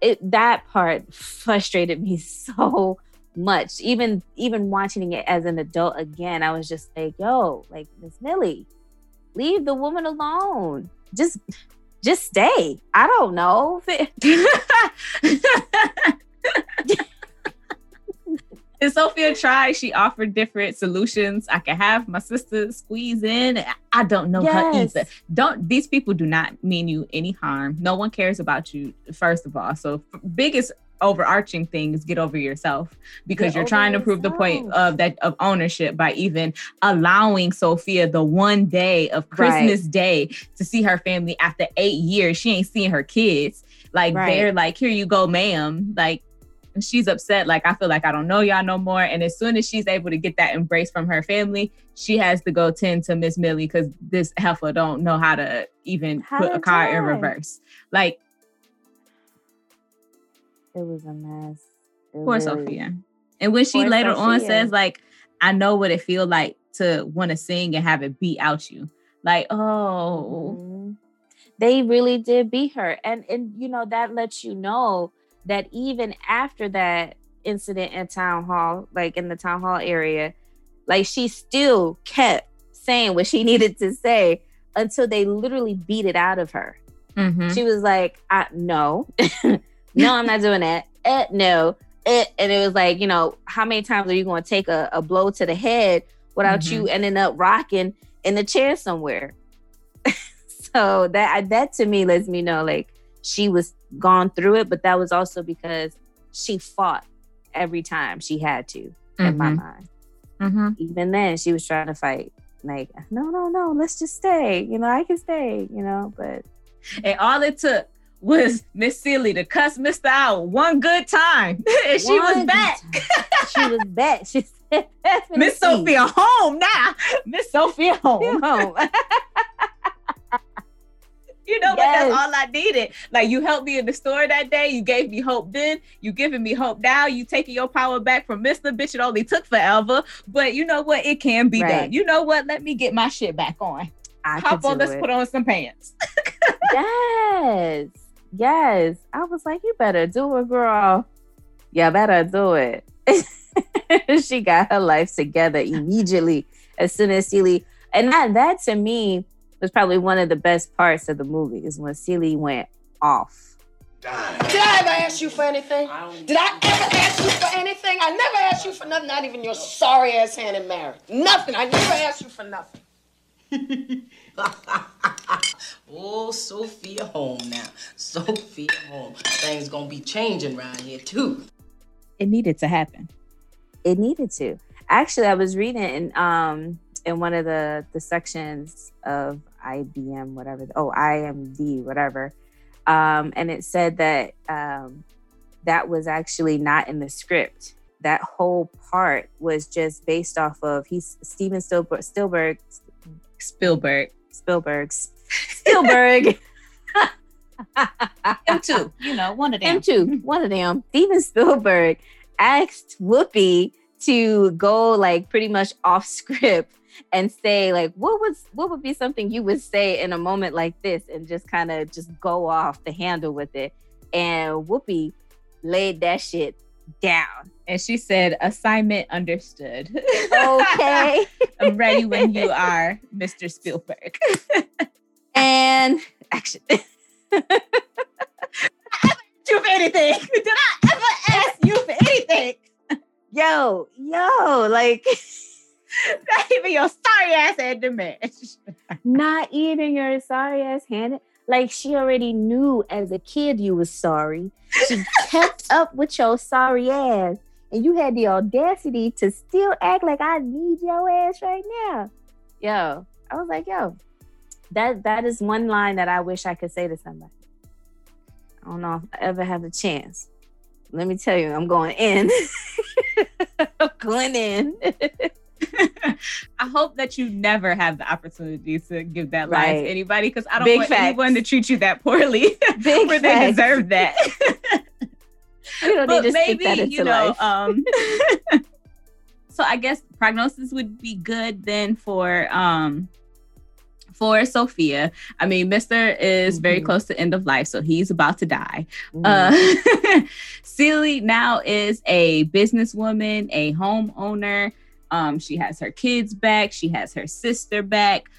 it that part frustrated me so much. Even even watching it as an adult again, I was just like, yo, like Miss Millie, leave the woman alone. Just just stay. I don't know. and Sofia tried. She offered different solutions. I can have my sister squeeze in. I don't know her either. Don't these people do not mean you any harm. No one cares about you, first of all. So biggest overarching thing is get over yourself because Get you're trying to prove the point of that of ownership by even allowing Sofia the one day of Christmas Day to see her family after eight years. She ain't seeing her kids. Like Right. they're like, here you go, ma'am. Like and she's upset. Like, I feel like I don't know y'all no more. And as soon as she's able to get that embrace from her family, she has to go tend to Miss Millie because this heifer don't know how to even How put a car in reverse. Like, it was a mess. It poor really- Sofia. And when she Poor later on says, like, I know what it feel like to want to sing and have it beat out you. Like, oh, Mhm. They really did beat her. And and you know, that lets you know that even after that incident in town hall, like in the town hall area, like she still kept saying what she needed to say until they literally beat it out of her. mhm. She was like, I, no, no, I'm not doing that. Eh, no. Eh. And it was like, you know, how many times are you going to take a, a blow to the head without you ending up rocking in a chair somewhere. so that that to me lets me know like she was gone through it, but that was also because she fought every time she had to. Mm-hmm. In my mm-hmm. mind, mm-hmm. even then she was trying to fight. Like, no, no, no, let's just stay. You know, I can stay. You know, but and all it took was Miss Celie to cuss Mr. out one good time. and she was back. she was back. She said, Miss Sofia home now. Miss Sofia home. home. you know yes. what? That's all I needed. Like you helped me in the store that day. You gave me hope then. You giving me hope now. You taking your power back from Mr. Bitch. It only took forever. But you know what? It can be right. done. You know what? Let me get my shit back on. I Hop on, let's it. put on some pants. yes. Yes. I was like, you better do it, girl. You better do it. she got her life together immediately as soon as Celie. And that, that to me was probably one of the best parts of the movie is when Celie went off. Did I ever ask you for anything? Did I ever ask you for anything? I never asked you for nothing, not even your sorry ass hand in marriage. Nothing. I never asked you for nothing. oh, Sofia home now. Sofia home. Things gonna be changing around here too. It needed to happen. It needed to. Actually, I was reading in um in one of the the sections of IBM, whatever. Oh, IMD, whatever. Um, and it said that um, that was actually not in the script. That whole part was just based off of he's Steven Spielberg, Spielberg, Spielberg, Spielberg's Spielberg. him too, you know, one of them. Him too, one of them. Steven Spielberg asked Whoopi to go like pretty much off script and say like what was what would be something you would say in a moment like this and just kind of just go off the handle with it. And Whoopi laid that shit down. And she said, assignment understood. Okay. I'm ready when you are, Mr. Spielberg. and action. Did I ask you for anything? Did I ever ask you for anything? Yo, yo, like not even your sorry ass hand dimension. not even your sorry ass hand. Like she already knew as a kid you was sorry. She kept up with your sorry ass. And you had the audacity to still act like I need your ass right now. Yo, I was like, yo, that that is one line that I wish I could say to somebody. I don't know if I ever have a chance. Let me tell you, I'm going in. In. I hope that you never have the opportunity to give that right. line to anybody because I don't Big want facts. anyone to treat you that poorly Big where facts. they deserve that. don't but need to maybe, that into you know, life. Um, so I guess prognosis would be good then for um for Sofia. I mean, Mr. is mm-hmm. very close to end of life, so he's about to die. Mm-hmm. Uh, Celie now is a businesswoman, a homeowner. Um, she has her kids back, she has her sister back.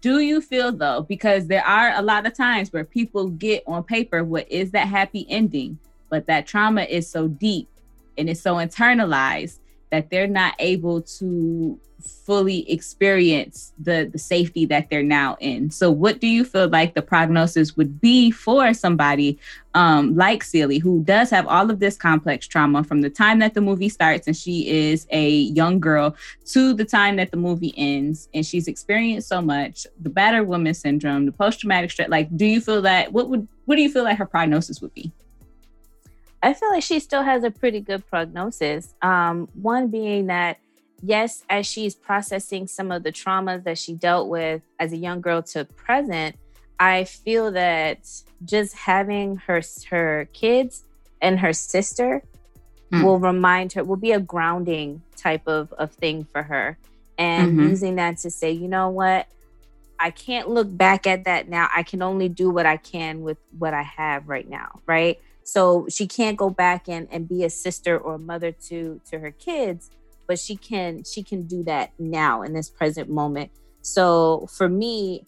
Do you feel though, because there are a lot of times where people get on paper what is that happy ending, but that trauma is so deep and it's so internalized that they're not able to fully experience the the safety that they're now in. So what do you feel like the prognosis would be for somebody um, like Celie who does have all of this complex trauma from the time that the movie starts and she is a young girl to the time that the movie ends and she's experienced so much, the battered woman syndrome, the post traumatic stress like do you feel that what would what do you feel like her prognosis would be? I feel like she still has a pretty good prognosis. Um, one being that yes, as she's processing some of the traumas that she dealt with as a young girl to present, I feel that just having her her kids and her sister mm. will remind her will be a grounding type of, of thing for her and mm-hmm. using that to say you know what i can't look back at that now i can only do what i can with what i have right now right so she can't go back and, and be a sister or a mother to to her kids but she can she can do that now in this present moment so for me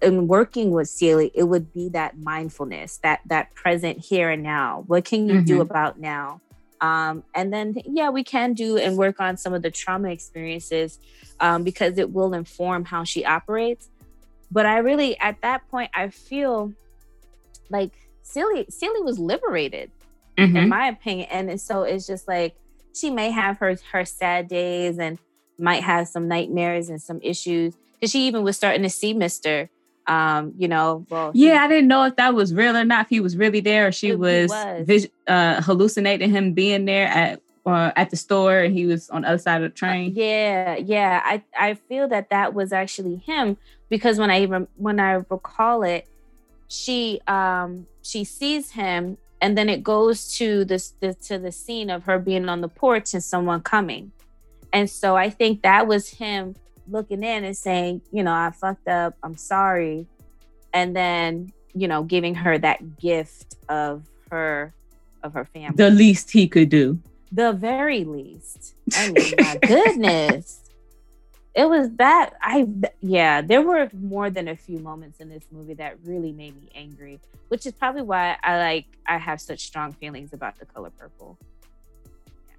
in working with Celie, it would be that mindfulness, that that present here and now. What can you mm-hmm. do about now? Um, and then, yeah, we can do and work on some of the trauma experiences um, because it will inform how she operates. But I really, at that point, I feel like Celie, Celie was liberated, mm-hmm. in my opinion. And so it's just like she may have her her sad days and might have some nightmares and some issues because she even was starting to see Mister um you know well yeah he, i didn't know if that was real or not if he was really there or she was, was. Vis- uh hallucinating him being there at uh, at the store and he was on the other side of the uh, train yeah yeah i i feel that that was actually him because when i even when i recall it she um she sees him and then it goes to this the, to the scene of her being on the porch and someone coming and so i think that was him looking in and saying, you know, I fucked up, I'm sorry. And then, you know, giving her that gift of her of her family. The least he could do. The very least. I mean, my goodness. It was that I yeah, there were more than a few moments in this movie that really made me angry, which is probably why I like I have such strong feelings about the color purple.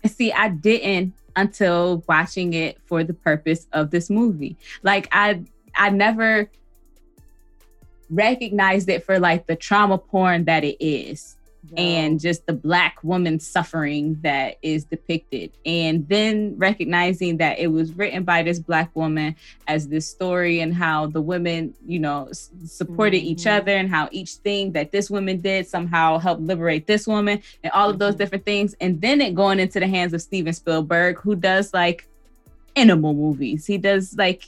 See, I didn't until watching it for the purpose of this movie. Like I I never recognized it for like the trauma porn that it is and just the black woman suffering that is depicted and then recognizing that it was written by this black woman as this story and how the women you know s- supported mm-hmm. each other and how each thing that this woman did somehow helped liberate this woman and all of those mm-hmm. different things and then it going into the hands of steven spielberg who does like animal movies he does like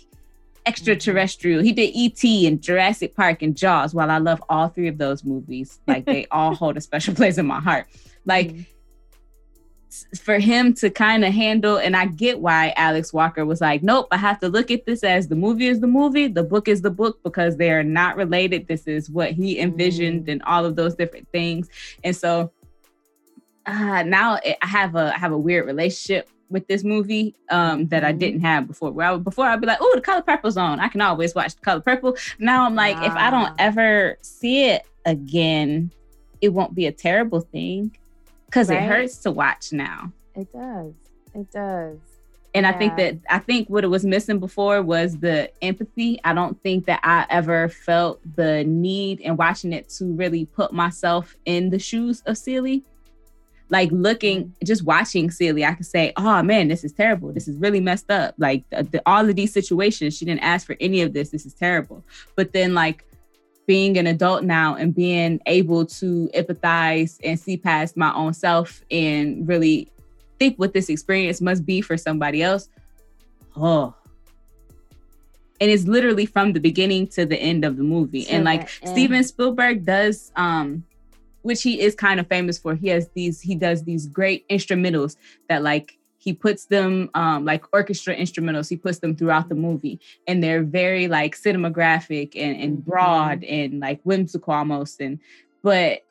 extraterrestrial. He did E.T. and Jurassic Park and Jaws. While I love all three of those movies, like they all hold a special place in my heart. Like mm-hmm. for him to kind of handle, and I get why Alice Walker was like, nope, I have to look at this as the movie is the movie, the book is the book because they are not related. This is what he envisioned mm-hmm. and all of those different things. And so uh, now I have a I have a weird relationship with this movie um, that I didn't have before. Where I would, before I'd be like, "Oh, the color purple's on. I can always watch the color purple." Now I'm like, wow. if I don't ever see it again, it won't be a terrible thing because right. it hurts to watch now. It does. It does. And yeah. I think that I think what it was missing before was the empathy. I don't think that I ever felt the need in watching it to really put myself in the shoes of Celie like looking just watching Celie, I could say, oh man, this is terrible. This is really messed up. Like the, the, all of these situations, she didn't ask for any of this. This is terrible. But then like being an adult now and being able to empathize and see past my own self and really think what this experience must be for somebody else. Oh. And it's literally from the beginning to the end of the movie. and like Steven Spielberg does um which he is kind of famous for. He has these, he does these great instrumentals that like he puts them um, like orchestra instrumentals he puts them throughout the movie and they're very like cinematographic and, and mm-hmm. broad and like whimsical almost and but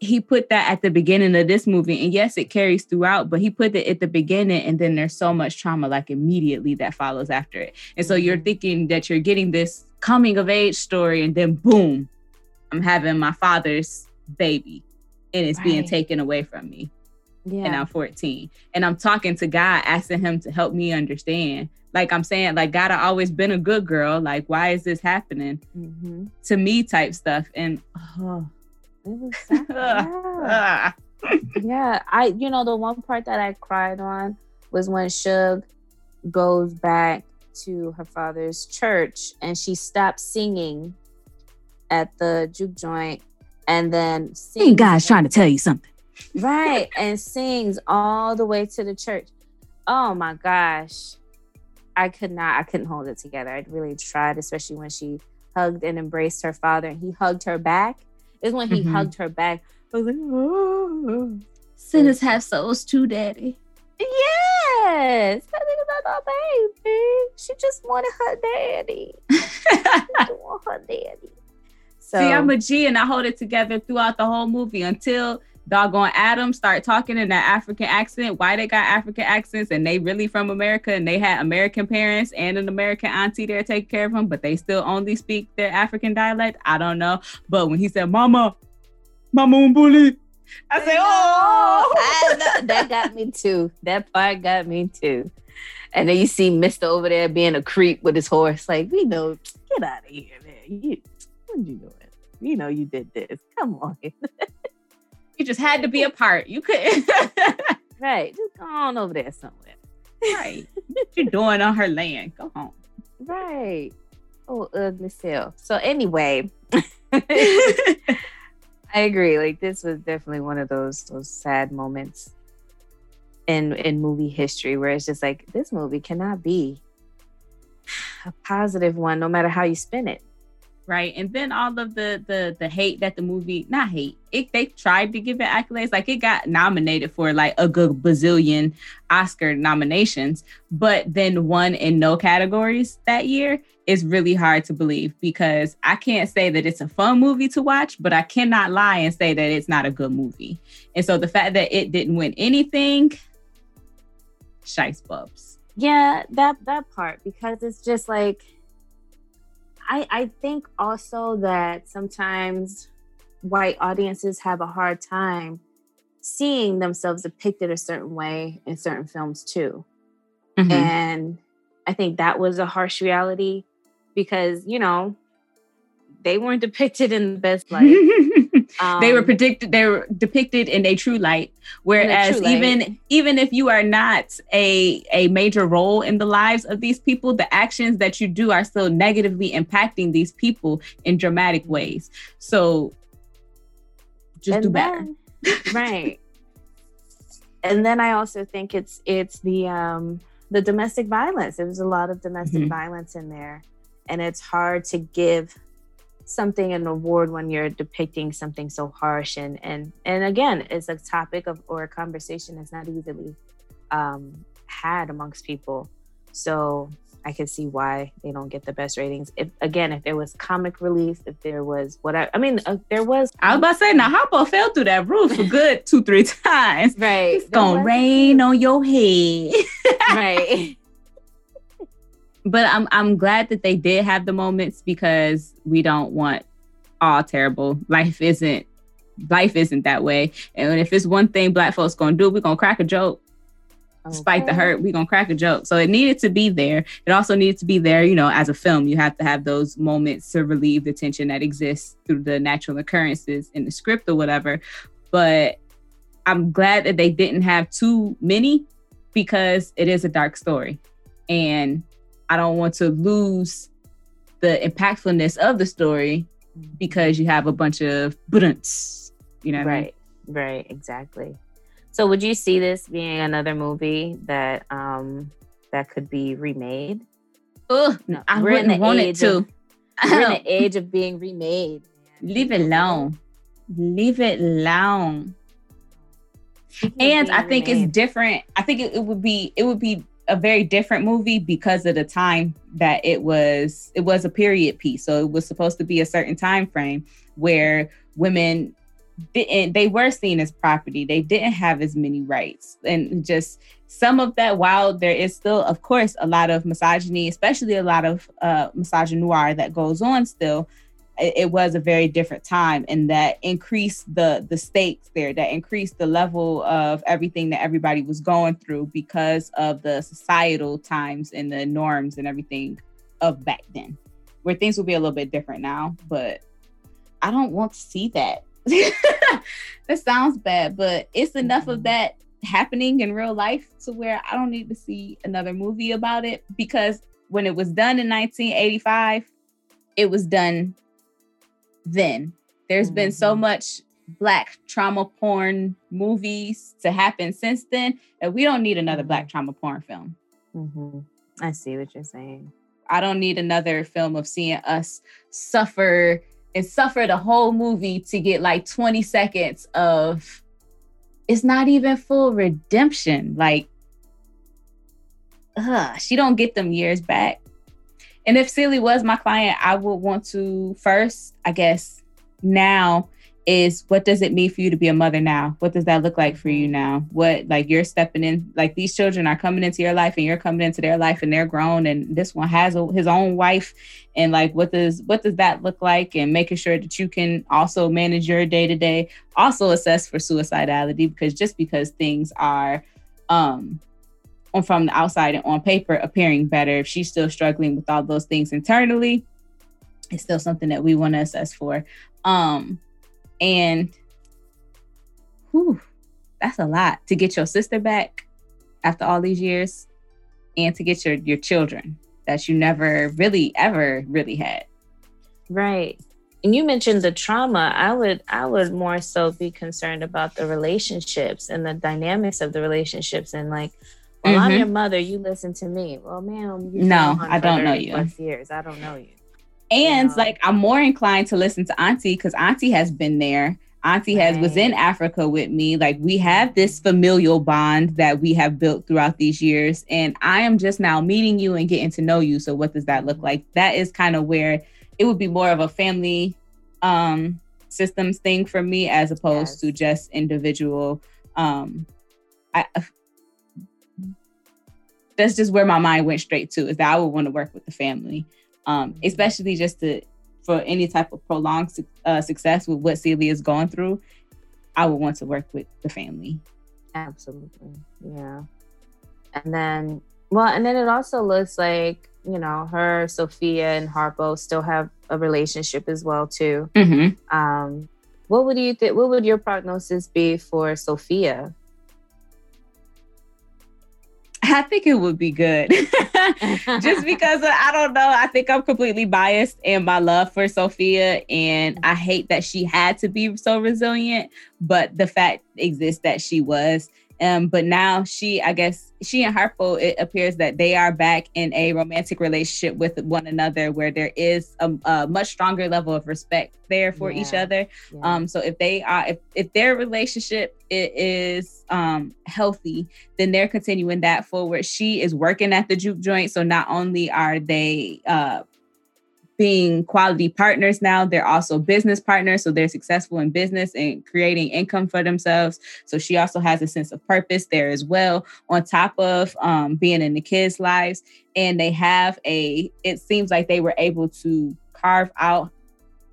he put that at the beginning of this movie and yes it carries throughout but he put it at the beginning and then there's so much trauma like immediately that follows after it and so you're mm-hmm. thinking that you're getting this coming of age story and then boom i'm having my father's baby and it's right. being taken away from me. Yeah. And I'm 14. And I'm talking to God, asking him to help me understand. Like I'm saying, like God, I always been a good girl. Like, why is this happening mm-hmm. to me? Type stuff. And oh. it was sad. yeah. yeah. I, you know, the one part that I cried on was when Shug goes back to her father's church and she stops singing at the juke joint and then sings. God's trying to tell you something. Right. and sings all the way to the church. Oh my gosh. I could not, I couldn't hold it together. I really tried, especially when she hugged and embraced her father and he hugged her back. Is when he mm-hmm. hugged her back. I was like, oh. Sinners have souls too, daddy. Yes. I think about that baby. She just wanted her daddy. she want her daddy. So, See, I'm a G and I hold it together throughout the whole movie until doggone Adam start talking in that African accent. Why they got African accents and they really from America and they had American parents and an American auntie there taking care of them, but they still only speak their African dialect. I don't know. But when he said, Mama, Mama Umbuli, I say, oh, I that got me too. That part got me too. And then you see Mister over there being a creep with his horse. Like we know, get out of here, man. You, what you doing? You know you did this. Come on. you just had to be a part. You couldn't. right. Just go on over there somewhere. Right. what you doing on her land? Go home. Right. Oh, ugly self. So anyway, I agree. Like this was definitely one of those those sad moments in in movie history where it's just like this movie cannot be a positive one no matter how you spin it right? And then all of the the the hate that the movie not hate it they tried to give it accolades. Like it got nominated for like a good bazillion oscar nominations. But then won in no categories that year is really hard to believe because i can't say that it's a fun movie to watch but i cannot lie and say that it's not a good movie. And so the fact that it didn't win anything shice bubs. Yeah, that that part because it's just like I I think also that sometimes white audiences have a hard time seeing themselves depicted a certain way in certain films too. Mm-hmm. And I think that was a harsh reality because, you know, they weren't depicted in the best light. Um, they were predicted. They were depicted in a true light. Whereas true even light. even if you are not a a major role in the lives of these people, the actions that you do are still negatively impacting these people in dramatic ways. So just and do better. right. And then I also think it's it's the um the domestic violence. There was a lot of domestic mm-hmm. violence in there. And it's hard to give something an award when you're depicting something so harsh. And and and again it's a topic of or a conversation that's not easily um, had amongst people. So i can see why they don't get the best ratings. If again if there was comic relief if there was whatever i mean uh, there was i was about to say now Harpo fell through that roof for good two three times. Right. It's gonna rain on your head. Right but I'm I'm glad that they did have the moments because we don't want all terrible. Life isn't life isn't that way. And if it's one thing black folks gonna do, we're gonna crack a joke. Okay. Despite the hurt, we're gonna crack a joke. So it needed to be there. It also needed to be there, you know, as a film. You have to have those moments to relieve the tension that exists through the natural occurrences in the script or whatever. But I'm glad that they didn't have too many because it is a dark story. And I don't want to lose the impactfulness of the story because you have a bunch of bunts, you know. Right, I mean? right, exactly. So, would you see this being another movie that um that could be remade? Oh, no, I we're wouldn't want it to. Of, we're in the age of being remade. Leave it alone. Leave it alone. And I think remade. it's different. I think it, it would be it would be a very different movie because of the time that it was it was a period piece. So it was supposed to be a certain time frame where women didn't they were seen as property. They didn't have as many rights. And just some of that while there is still of course a lot of misogyny especially a lot of uh misogynoir that goes on still it, was a very different time and that increased the the stakes there that increased the level of everything that everybody was going through because of the societal times and the norms and everything of back then where things will be a little bit different now but i don't want to see that that sounds bad but it's enough of mm-hmm. that happening in real life to where i don't need to see another movie about it because when it was done in 1985 it was done then. There's mm-hmm. been so mm-hmm. much black trauma porn movies to happen since then that we don't need another mm-hmm. black trauma porn film. Mm-hmm. I see what you're saying. I don't need another film of seeing us suffer and suffer the whole movie to get like 20 seconds of it's not even full redemption. Like, ugh, she don't get them years back. And if Celie was my client, I would want to first, I guess, now is what does it mean for you to be a mother now? What does that look like for you now? What like you're stepping in like these children are coming into your life and you're coming into their life and they're grown and this one has a, his own wife and like what does what does that look like and making sure that you can also manage your day to day also assess for suicidality because just because things are um on from the outside and on paper appearing better if she's still struggling with all those things internally it's still something that we want to assess for um and whew, that's a lot to get your sister back after all these years and to get your your children that you never really ever really had. Right. And you mentioned the trauma. I would I would more so be concerned about the relationships and the dynamics of the relationships and like well, mm-hmm. I'm your mother. You listen to me. Well, ma'am, no, I don't know you. Plus years, I don't know you. And like I'm more inclined to listen to Auntie because Auntie has been there. Auntie right. has was in Africa with me. Like we have this familial bond that we have built throughout these years. And I am just now meeting you and getting to know you. So what does that look like? That is kind of where it would be more of a family um systems thing for me as opposed yes. to just individual um I that's just where my mind went straight to is that I would want to work with the family um, especially just to for any type of prolonged uh, success with what Celie is going through. I would want to work with the family. Absolutely, yeah. And then, well, and then it also looks like you know her, Sofia, and Harpo still have a relationship as well too. Mm-hmm. Um, what would you think? What would your prognosis be for Sofia? I think it would be good. Just because of, I don't know. I think I'm completely biased in my love for Sofia. And I hate that she had to be so resilient, but the fact exists that she was. Um, but now she, I guess, she and Harpo, it appears that they are back in a romantic relationship with one another, where there is a, a much stronger level of respect there for yeah. each other. Yeah. Um, so if they are, if, if their relationship is um, healthy, then they're continuing that forward. She is working at the juke joint, so not only are they uh, being quality partners now. They're also business partners. So they're successful in business and creating income for themselves. So she also has a sense of purpose there as well, on top of um, being in the kids' lives. And they have a, it seems like they were able to carve out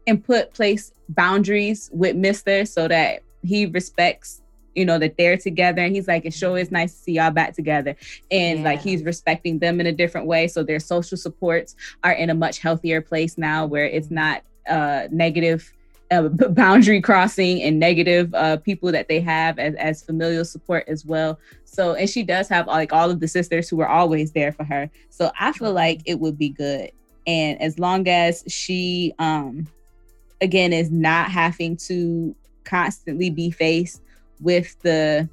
and put place boundaries with Mister so that he respects you know, that they're together. And he's like, it sure is nice to see y'all back together. And yeah. like he's respecting them in a different way. So their social supports are in a much healthier place now where it's not uh negative uh, boundary crossing and negative uh, people that they have as, as familial support as well. So, and she does have like all of the sisters who are always there for her. So I feel like it would be good. And as long as she, um, again, is not having to constantly be faced with the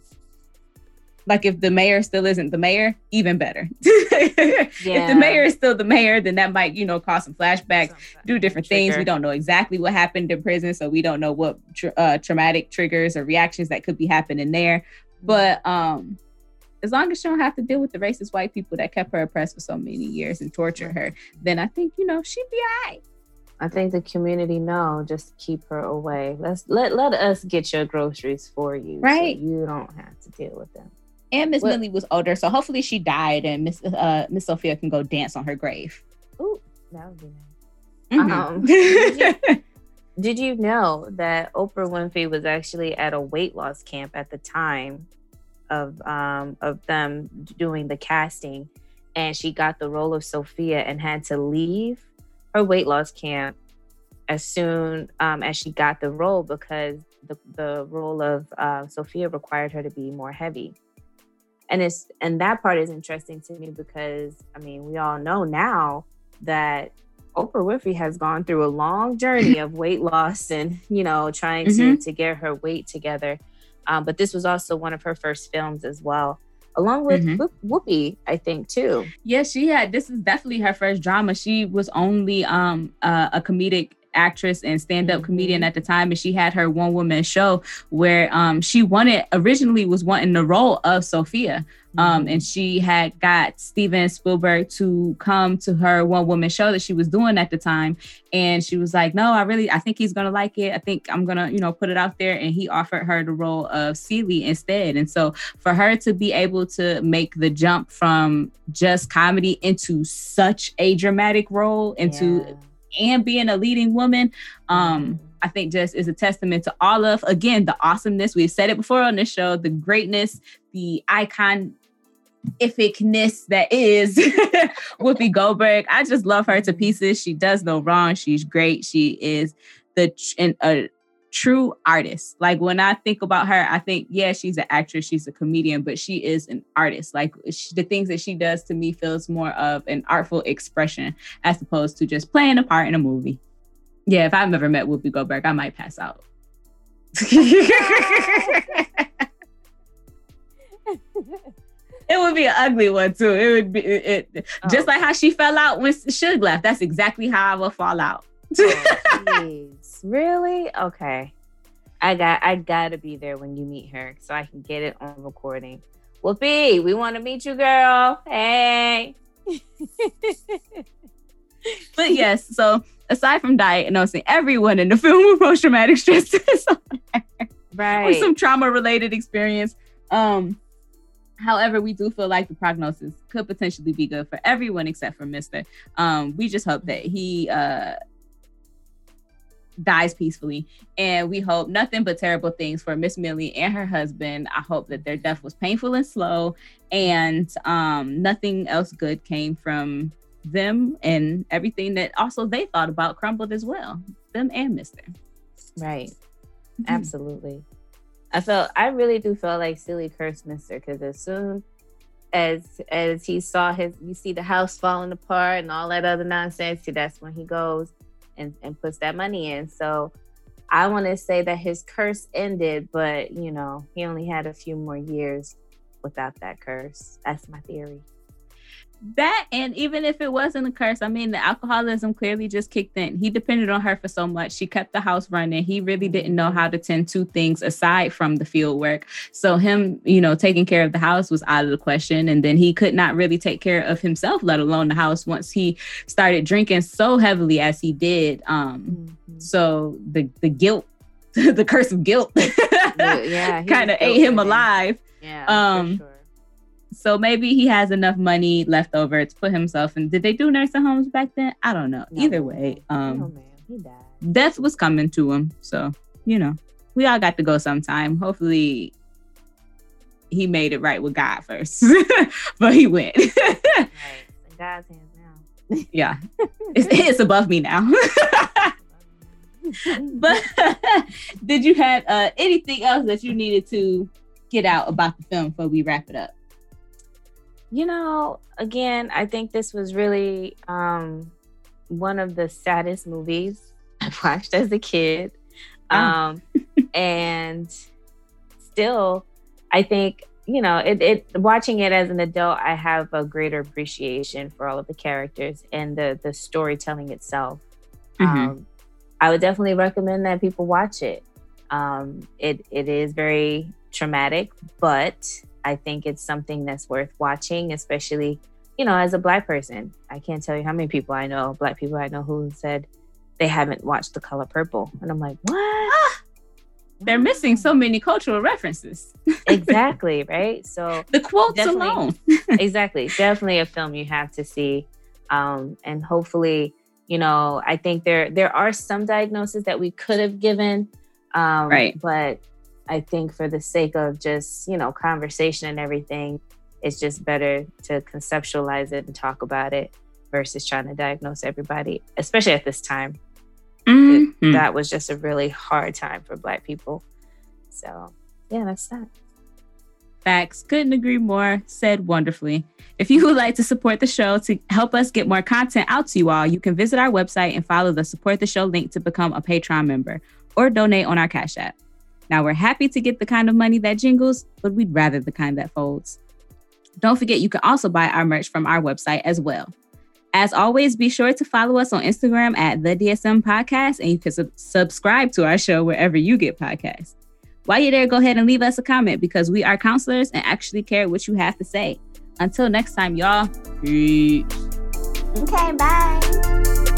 like if the mayor still isn't the mayor, even better. yeah. If the mayor is still the mayor, then that might, you know, cause some flashbacks, some do different trigger. things. We don't know exactly what happened in prison, so we don't know what tra- uh, traumatic triggers or reactions that could be happening there. Mm-hmm. But um as long as she don't have to deal with the racist white people that kept her oppressed for so many years and tortured her, then I think you know she'd be alright. I think the community know just keep her away. Let's let let us get your groceries for you, right? So you don't have to deal with them. And Miss Millie was older, so hopefully she died, and Miss uh, Miss Sofia can go dance on her grave. Ooh, that would be nice. Mm-hmm. Um, did, you, did you know that Oprah Winfrey was actually at a weight loss camp at the time of um, of them doing the casting, and she got the role of Sofia and had to leave her weight loss camp as soon um, as she got the role because the, the role of uh, Sofia required her to be more heavy. And it's and that part is interesting to me because I mean we all know now that Oprah Winfrey has gone through a long journey of weight loss and you know trying mm-hmm. to to get her weight together. Um, but this was also one of her first films as well along with mm-hmm. Whoopi, I think too. Yes, she had. This is definitely her first drama. She was only um uh, a comedic actress and stand-up mm-hmm. comedian at the time and she had her one woman show where um, she wanted originally was wanting the role of sofia um, mm-hmm. and she had got steven spielberg to come to her one woman show that she was doing at the time and she was like no i really i think he's gonna like it i think i'm gonna you know put it out there and he offered her the role of celie instead and so for her to be able to make the jump from just comedy into such a dramatic role into yeah and being a leading woman, um. I think just is a testament to all of again the awesomeness. We've said it before on this show, the greatness, the icon ificness that is Whoopi Goldberg. I just love her to pieces. She does no wrong. She's great. She is the and a true artist. Like when I think about her, I think, yeah, she's an actress, she's a comedian, but she is an artist. Like she, the things that she does to me feels more of an artful expression as opposed to just playing a part in a movie. Yeah, if I've ever met Whoopi Goldberg, I might pass out. it would be an ugly one too. It would be it, it oh. just like how she fell out when Shug left. That's exactly how I will fall out. oh, Really? Okay. I got I gotta be there when you meet her so I can get it on recording. Whoopi, we want to meet you, girl. Hey. but yes, so aside from diet, diagnosing everyone in the film with post traumatic stress disorder, right, or some trauma related experience, um, however, we do feel like the prognosis could potentially be good for everyone except for Mister. Um, we just hope that he uh dies peacefully. And we hope nothing but terrible things for Miss Millie and her husband. I hope that their death was painful and slow and um, nothing else good came from them and everything that also they thought about crumbled as well. Them and Mister. Right. Mm-hmm. Absolutely. I felt I really do feel like Celie cursed Mister because as soon as as he saw his you see the house falling apart and all that other nonsense, that's when he goes and, and puts that money in. So I want to say that his curse ended, but you know, he only had a few more years without that curse. That's my theory that and even if it wasn't a curse i mean the alcoholism clearly just kicked in. He depended on her for so much. She kept the house running. He really didn't know how to tend to things aside from the field work. So him you know taking care of the house was out of the question and then he could not really take care of himself let alone the house once he started drinking so heavily as he did. Um mm-hmm. so the the guilt the curse of guilt yeah kind of ate him alive. Yeah um sure so maybe he has enough money left over to put himself in. Did they do nursing homes back then? I don't know. No, Either way, um, man. He died. death was coming to him. So, you know, we all got to go sometime. Hopefully, he made it right with God first, but he went. right. God's hands now. yeah, it's, it's above me now. but did you have uh, anything else that you needed to get out about the film before we wrap it up? You know, again, I think this was really um, one of the saddest movies I've watched as a kid. Oh. Um, and still, I think, you know, it, it watching it as an adult, I have a greater appreciation for all of the characters and the the storytelling itself. Mm-hmm. Um, I would definitely recommend that people watch it. Um, it it is very traumatic, but I think it's something that's worth watching, especially, you know, as a black person. I can't tell you how many people I know, black people I know who said they haven't watched The Color Purple. And I'm like, what? Ah, they're missing so many cultural references. exactly, right? So the quotes alone. exactly. Definitely a film you have to see. Um, and hopefully, you know, I think there there are some diagnoses that we could have given. Um, right. But I think for the sake of just, you know, conversation and everything, it's just better to conceptualize it and talk about it versus trying to diagnose everybody, especially at this time. Mm-hmm. It, that was just a really hard time for Black people. So, yeah, that's that. Facts. Couldn't agree more. Said wonderfully. If you would like to support the show to help us get more content out to you all, you can visit our website and follow the support the show link to become a Patreon member or donate on our Cash App. Now, we're happy to get the kind of money that jingles, but we'd rather the kind that folds. Don't forget, you can also buy our merch from our website as well. As always, be sure to follow us on Instagram at the DSM Podcast, and you can sub- subscribe to our show wherever you get podcasts. While you're there, go ahead and leave us a comment because we are counselors and actually care what you have to say. Until next time, y'all. Peace. Okay, bye.